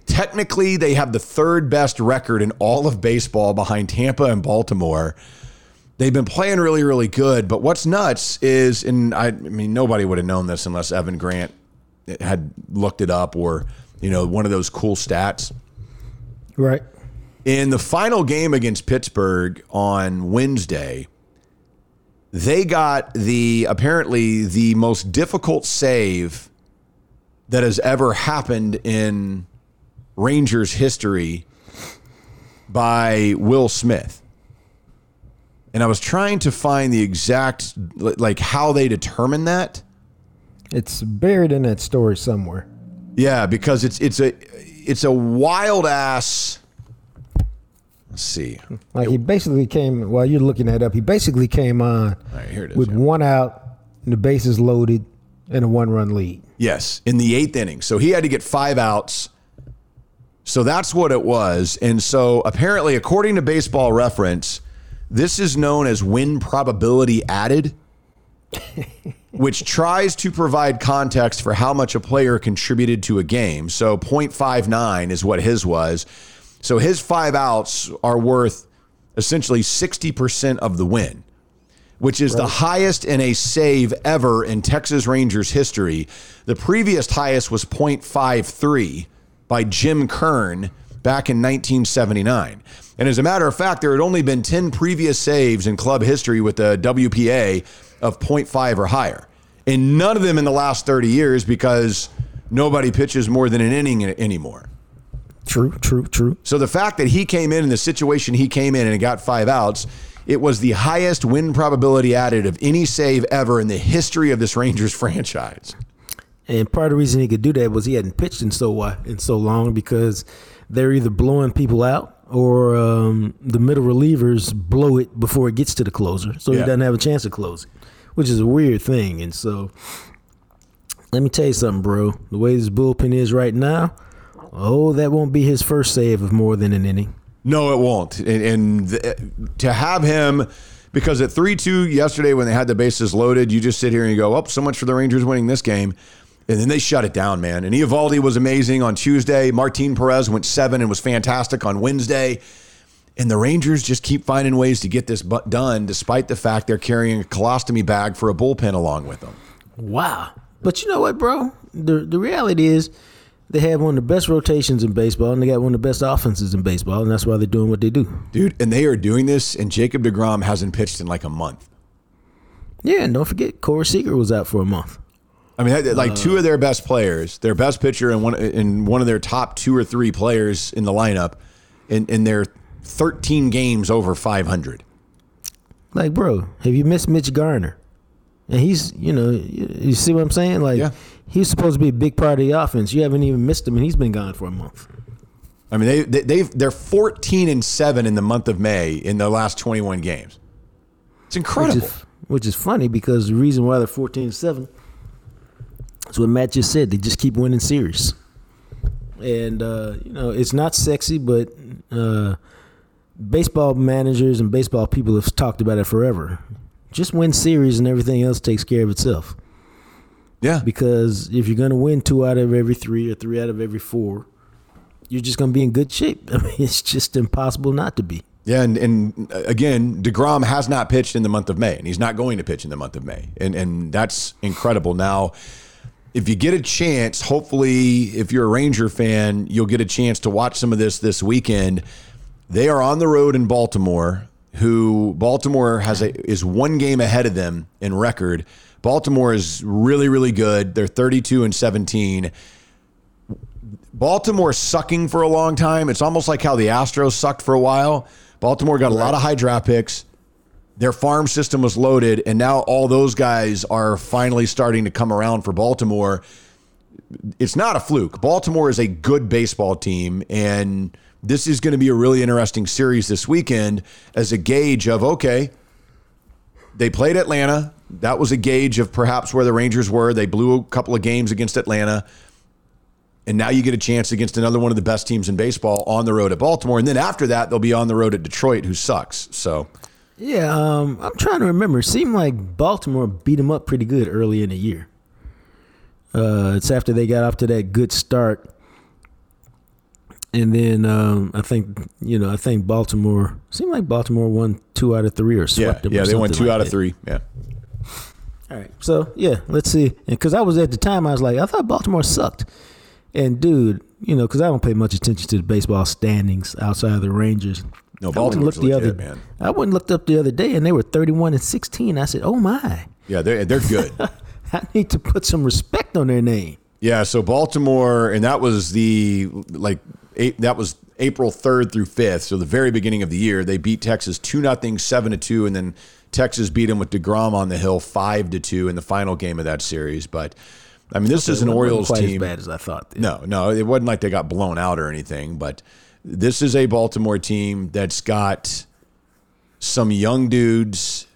Technically, they have the third best record in all of baseball behind Tampa and Baltimore. They've been playing really, really good. But what's nuts is, and I, I mean, nobody would have known this unless Evan Grant had looked it up or, you know, one of those cool stats. Right. In the final game against Pittsburgh on Wednesday, they got the apparently the most difficult save that has ever happened in Rangers history by Will Smith. And I was trying to find the exact like how they determine that. It's buried in that story somewhere. Yeah, because it's it's a it's a wild ass Let's see. Like he basically came while you're looking that up. He basically came on right, here it is, with yeah. one out, and the bases loaded, and a one-run lead. Yes, in the eighth inning. So he had to get five outs. So that's what it was. And so apparently, according to Baseball Reference, this is known as win probability added, which tries to provide context for how much a player contributed to a game. So 0.59 is what his was. So his five outs are worth essentially 60% of the win, which is the highest in a save ever in Texas Rangers history. The previous highest was 0.53 by Jim Kern back in 1979. And as a matter of fact, there had only been 10 previous saves in club history with a WPA of 0.5 or higher. And none of them in the last 30 years because nobody pitches more than an inning anymore. True, true, true. So the fact that he came in in the situation he came in and got five outs, it was the highest win probability added of any save ever in the history of this Rangers franchise. And part of the reason he could do that was he hadn't pitched in so while, in so long because they're either blowing people out or um, the middle relievers blow it before it gets to the closer, so Yeah. he doesn't have a chance of closing, which is a weird thing. And so, let me tell you something, bro. The way this bullpen is right now, oh, that won't be his first save of more than an inning. No, it won't. And, and to have him, because at 3 2 yesterday when they had the bases loaded, you just sit here and you go, oh, so much for the Rangers winning this game. And then they shut it down, man. And Eovaldi was amazing on Tuesday. Martin Perez went seven and was fantastic on Wednesday. And the Rangers just keep finding ways to get this done, despite the fact they're carrying a colostomy bag for a bullpen along with them. Wow. But you know what, bro? The the reality is they have one of the best rotations in baseball and they got one of the best offenses in baseball, and that's why they're doing what they do. Dude, and they are doing this, and Jacob DeGrom hasn't pitched in like a month. Yeah, and don't forget Corey Seager was out for a month. I mean, like two uh. of their best players, their best pitcher and one and one of their top two or three players in the lineup, in, in their 13 games over 500. Like, bro, have you missed Mitch Garver? And he's, you know, you, see what I'm saying? Like, Yeah. he's supposed to be a big part of the offense. You haven't even missed him, and he's been gone for a month. I mean, they, they they've they're 14 and seven in the month of May in their last 21 games. It's Which incredible. is, which is funny because the reason why they're 14 and 7 is what Matt just said. They just keep winning series. And, uh, you know, it's not sexy, but uh, baseball managers and baseball people have talked about it forever. Just win series and everything else takes care of itself. yeah, Because if you're going to win two out of every three or three out of every four, you're just going to be in good shape. I mean, it's just impossible not to be. yeah, and and uh, again, Degrom has not pitched in the month of May, and he's not going to pitch in the month of May, and and that's incredible. Now, if you get a chance, hopefully, if you're a Ranger fan, you'll get a chance to watch some of this this weekend. They are on the road in Baltimore. Who Baltimore has a is one game ahead of them in record. Baltimore is really really good. They're 32 and 17. Baltimore sucking for a long time. It's almost like how the Astros sucked for a while. Baltimore got a lot of high draft picks. Their farm system was loaded, and now all those guys are finally starting to come around for Baltimore. It's not a fluke. Baltimore is a good baseball team, and this is going to be a really interesting series this weekend as a gauge of okay, they played Atlanta. That was a gauge of perhaps where the Rangers were. They blew a couple of games against Atlanta. And now you get a chance against another one of the best teams in baseball on the road at Baltimore. And then after that, they'll be on the road at Detroit, who sucks. So, Yeah, um, I'm trying to remember. It seemed like Baltimore beat them up pretty good early in the year. Uh, it's after they got off to that good start, and then um, I think you know I think Baltimore seemed like Baltimore won two out of three or Yeah, swept them. yeah, they won two like out of three. Yeah. All right. So yeah, let's see. Because I was at the time, I was like, I thought Baltimore sucked. And dude, you know, because I don't pay much attention to the baseball standings outside of the Rangers. No, I went and Baltimore's looked the other, man. I went and looked up the other day, and they were thirty-one and sixteen. I said, "Oh my, Yeah, they're they're good. I need to put some respect on their name." yeah, so Baltimore, and that was the like eight, that was April third through fifth, so the very beginning of the year. They beat Texas two nothing, seven to two, and then Texas beat them with Degrom on the hill five to two in the final game of that series. But I mean, this is an Orioles team. as bad as I thought. No, no, it wasn't like they got blown out or anything, but this is a Baltimore team that's got some young dudes.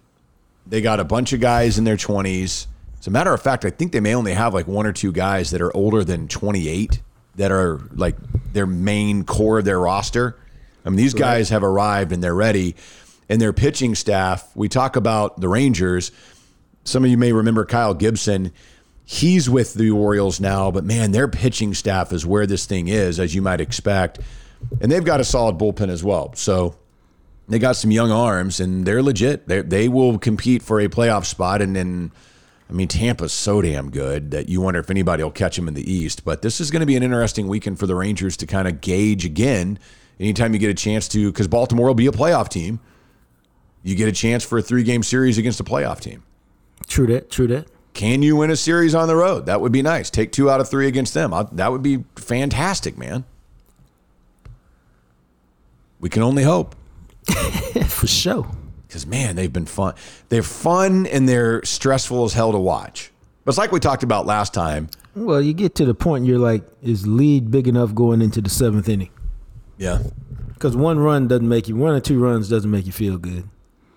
They got a bunch of guys in their 20s. As a matter of fact, I think they may only have like one or two guys that are older than 28 that are like their main core of their roster. I mean, these guys have arrived and they're ready. And their pitching staff, we talk about the Rangers. Some of you may remember Kyle Gibson. He's with the Orioles now, but man, their pitching staff is where this thing is, as you might expect. And they've got a solid bullpen as well. So they got some young arms and they're legit. They they will compete for a playoff spot. And then, I mean, Tampa's so damn good that you wonder if anybody will catch them in the East. But this is going to be an interesting weekend for the Rangers to kind of gauge again. Anytime you get a chance to, because Baltimore will be a playoff team, you get a chance for a three game series against a playoff team. True that. True that. Can you win a series on the road? That would be nice. Take two out of three against them. I- That would be fantastic, man. We can only hope. For sure. because man, they've been fun. They're fun and they're stressful as hell to watch. But it's like we talked about last time. Well, you get to the point you're like, is lead big enough going into the seventh inning? Yeah, Because one run doesn't make you, one or two runs doesn't make you feel good.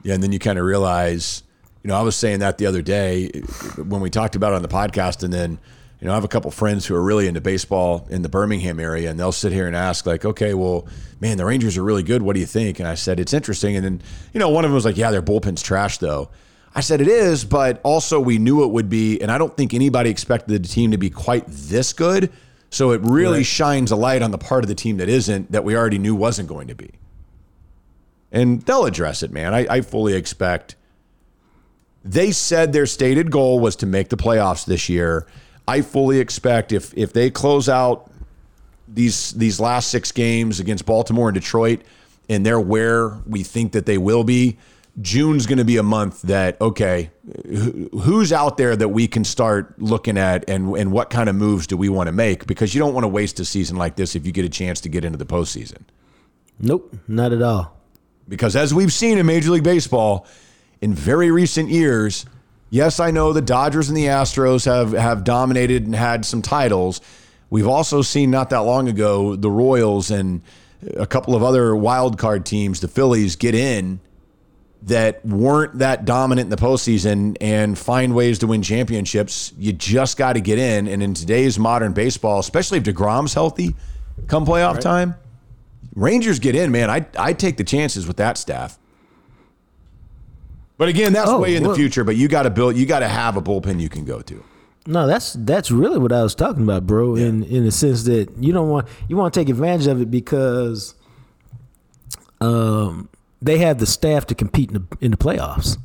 yeah, and then you kind of realize, you know, I was saying that the other day when we talked about it on the podcast, and then. You know, I have a couple friends who are really into baseball in the Birmingham area, and they'll sit here and ask, like, okay, well, man, the Rangers are really good. What do you think? And I said, it's interesting. And then, you know, one of them was like, yeah, their bullpen's trash, though. I said, it is, but also we knew it would be. And I don't think anybody expected the team to be quite this good. So it really shines a light on the part of the team that isn't, that we already knew wasn't going to be. And they'll address it, man. I, I fully expect. They said their stated goal was to make the playoffs this year. I fully expect if if they close out these these last six games against Baltimore and Detroit, and they're where we think that they will be, June's going to be a month that okay, who's out there that we can start looking at, and and what kind of moves do we want to make? Because you don't want to waste a season like this if you get a chance to get into the postseason. Nope, not at all. Because as we've seen in Major League Baseball in very recent years, yes, I know the Dodgers and the Astros have, have dominated and had some titles. We've also seen not that long ago the Royals and a couple of other wild card teams, the Phillies, get in that weren't that dominant in the postseason and find ways to win championships. You just got to get in. And in today's modern baseball, especially if DeGrom's healthy come playoff time, Rangers get in, man. I I take the chances with that staff. But again, that's Oh, way in the future. But you got to build. You got to have a bullpen you can go to. No, that's that's really what I was talking about, bro. In in the sense that you don't want you want to take advantage of it because um they have the staff to compete in the in the playoffs.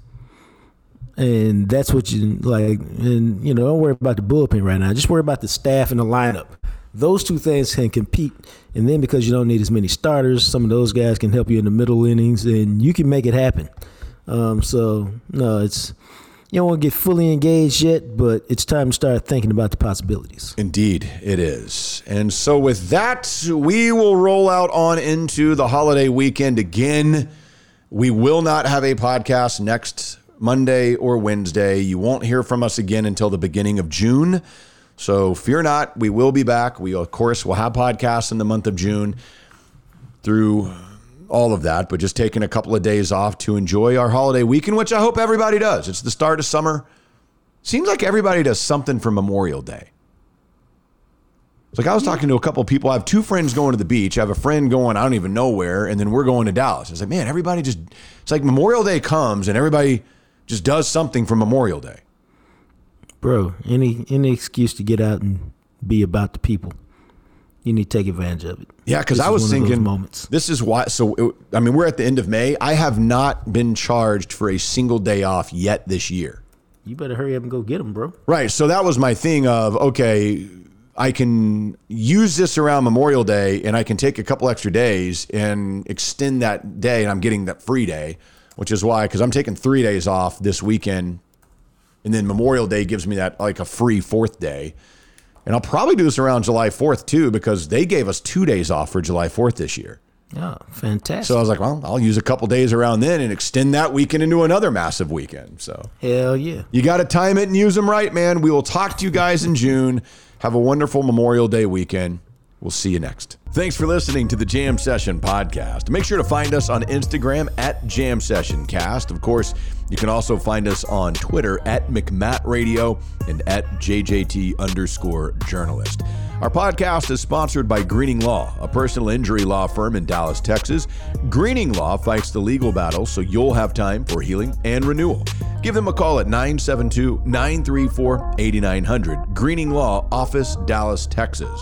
And that's what you like and you know, don't worry about the bullpen right now. Just worry about the staff and the lineup. Those two things can compete and then because you don't need as many starters, some of those guys can help you in the middle innings and you can make it happen. Um so no, it's you don't want to get fully engaged yet, but it's time to start thinking about the possibilities. Indeed, it is. And so, with that, we will roll out on into the holiday weekend again. We will not have a podcast next Monday or Wednesday. You won't hear from us again until the beginning of June. So, fear not, we will be back. We, of course, will have podcasts in the month of June through all of that, but just taking a couple of days off to enjoy our holiday weekend, which I hope everybody does. It's the start of summer. Seems like everybody does something for Memorial Day. It's like I was talking to a couple people. I have two friends going to the beach. I have a friend going, I don't even know where, and then we're going to Dallas. I was like, man, everybody just, it's like Memorial Day comes and everybody just does something for Memorial Day. bro. Any any excuse to get out and be about the people, you need to take advantage of it. Yeah, because I was one of those thinking moments. this is why. So it- I mean, we're at the end of May. I have not been charged for a single day off yet this year. You better hurry up and go get them, bro. Right. So that was my thing of okay, I can use this around Memorial Day and I can take a couple extra days and extend that day and I'm getting that free day, which is why because I'm taking three days off this weekend, and then Memorial Day gives me that like a free fourth day. And I'll probably do this around July 4th too, because they gave us two days off for July 4th this year. Oh, fantastic. So I was like, well, I'll use a couple days around then and extend that weekend into another massive weekend. So Hell yeah. you got to time it and use them right, man. We will talk to you guys in June. Have a wonderful Memorial Day weekend. We'll see you next. Thanks for listening to the Jam Session podcast. Make sure to find us on Instagram at Jam Session Cast. Of course, you can also find us on Twitter at McMatt Radio and at JJT underscore journalist. Our podcast is sponsored by Greening Law, a personal injury law firm in Dallas, Texas. Greening Law fights the legal battle so you'll have time for healing and renewal. Give them a call at 972 934 8900. Greening Law Office, Dallas, Texas.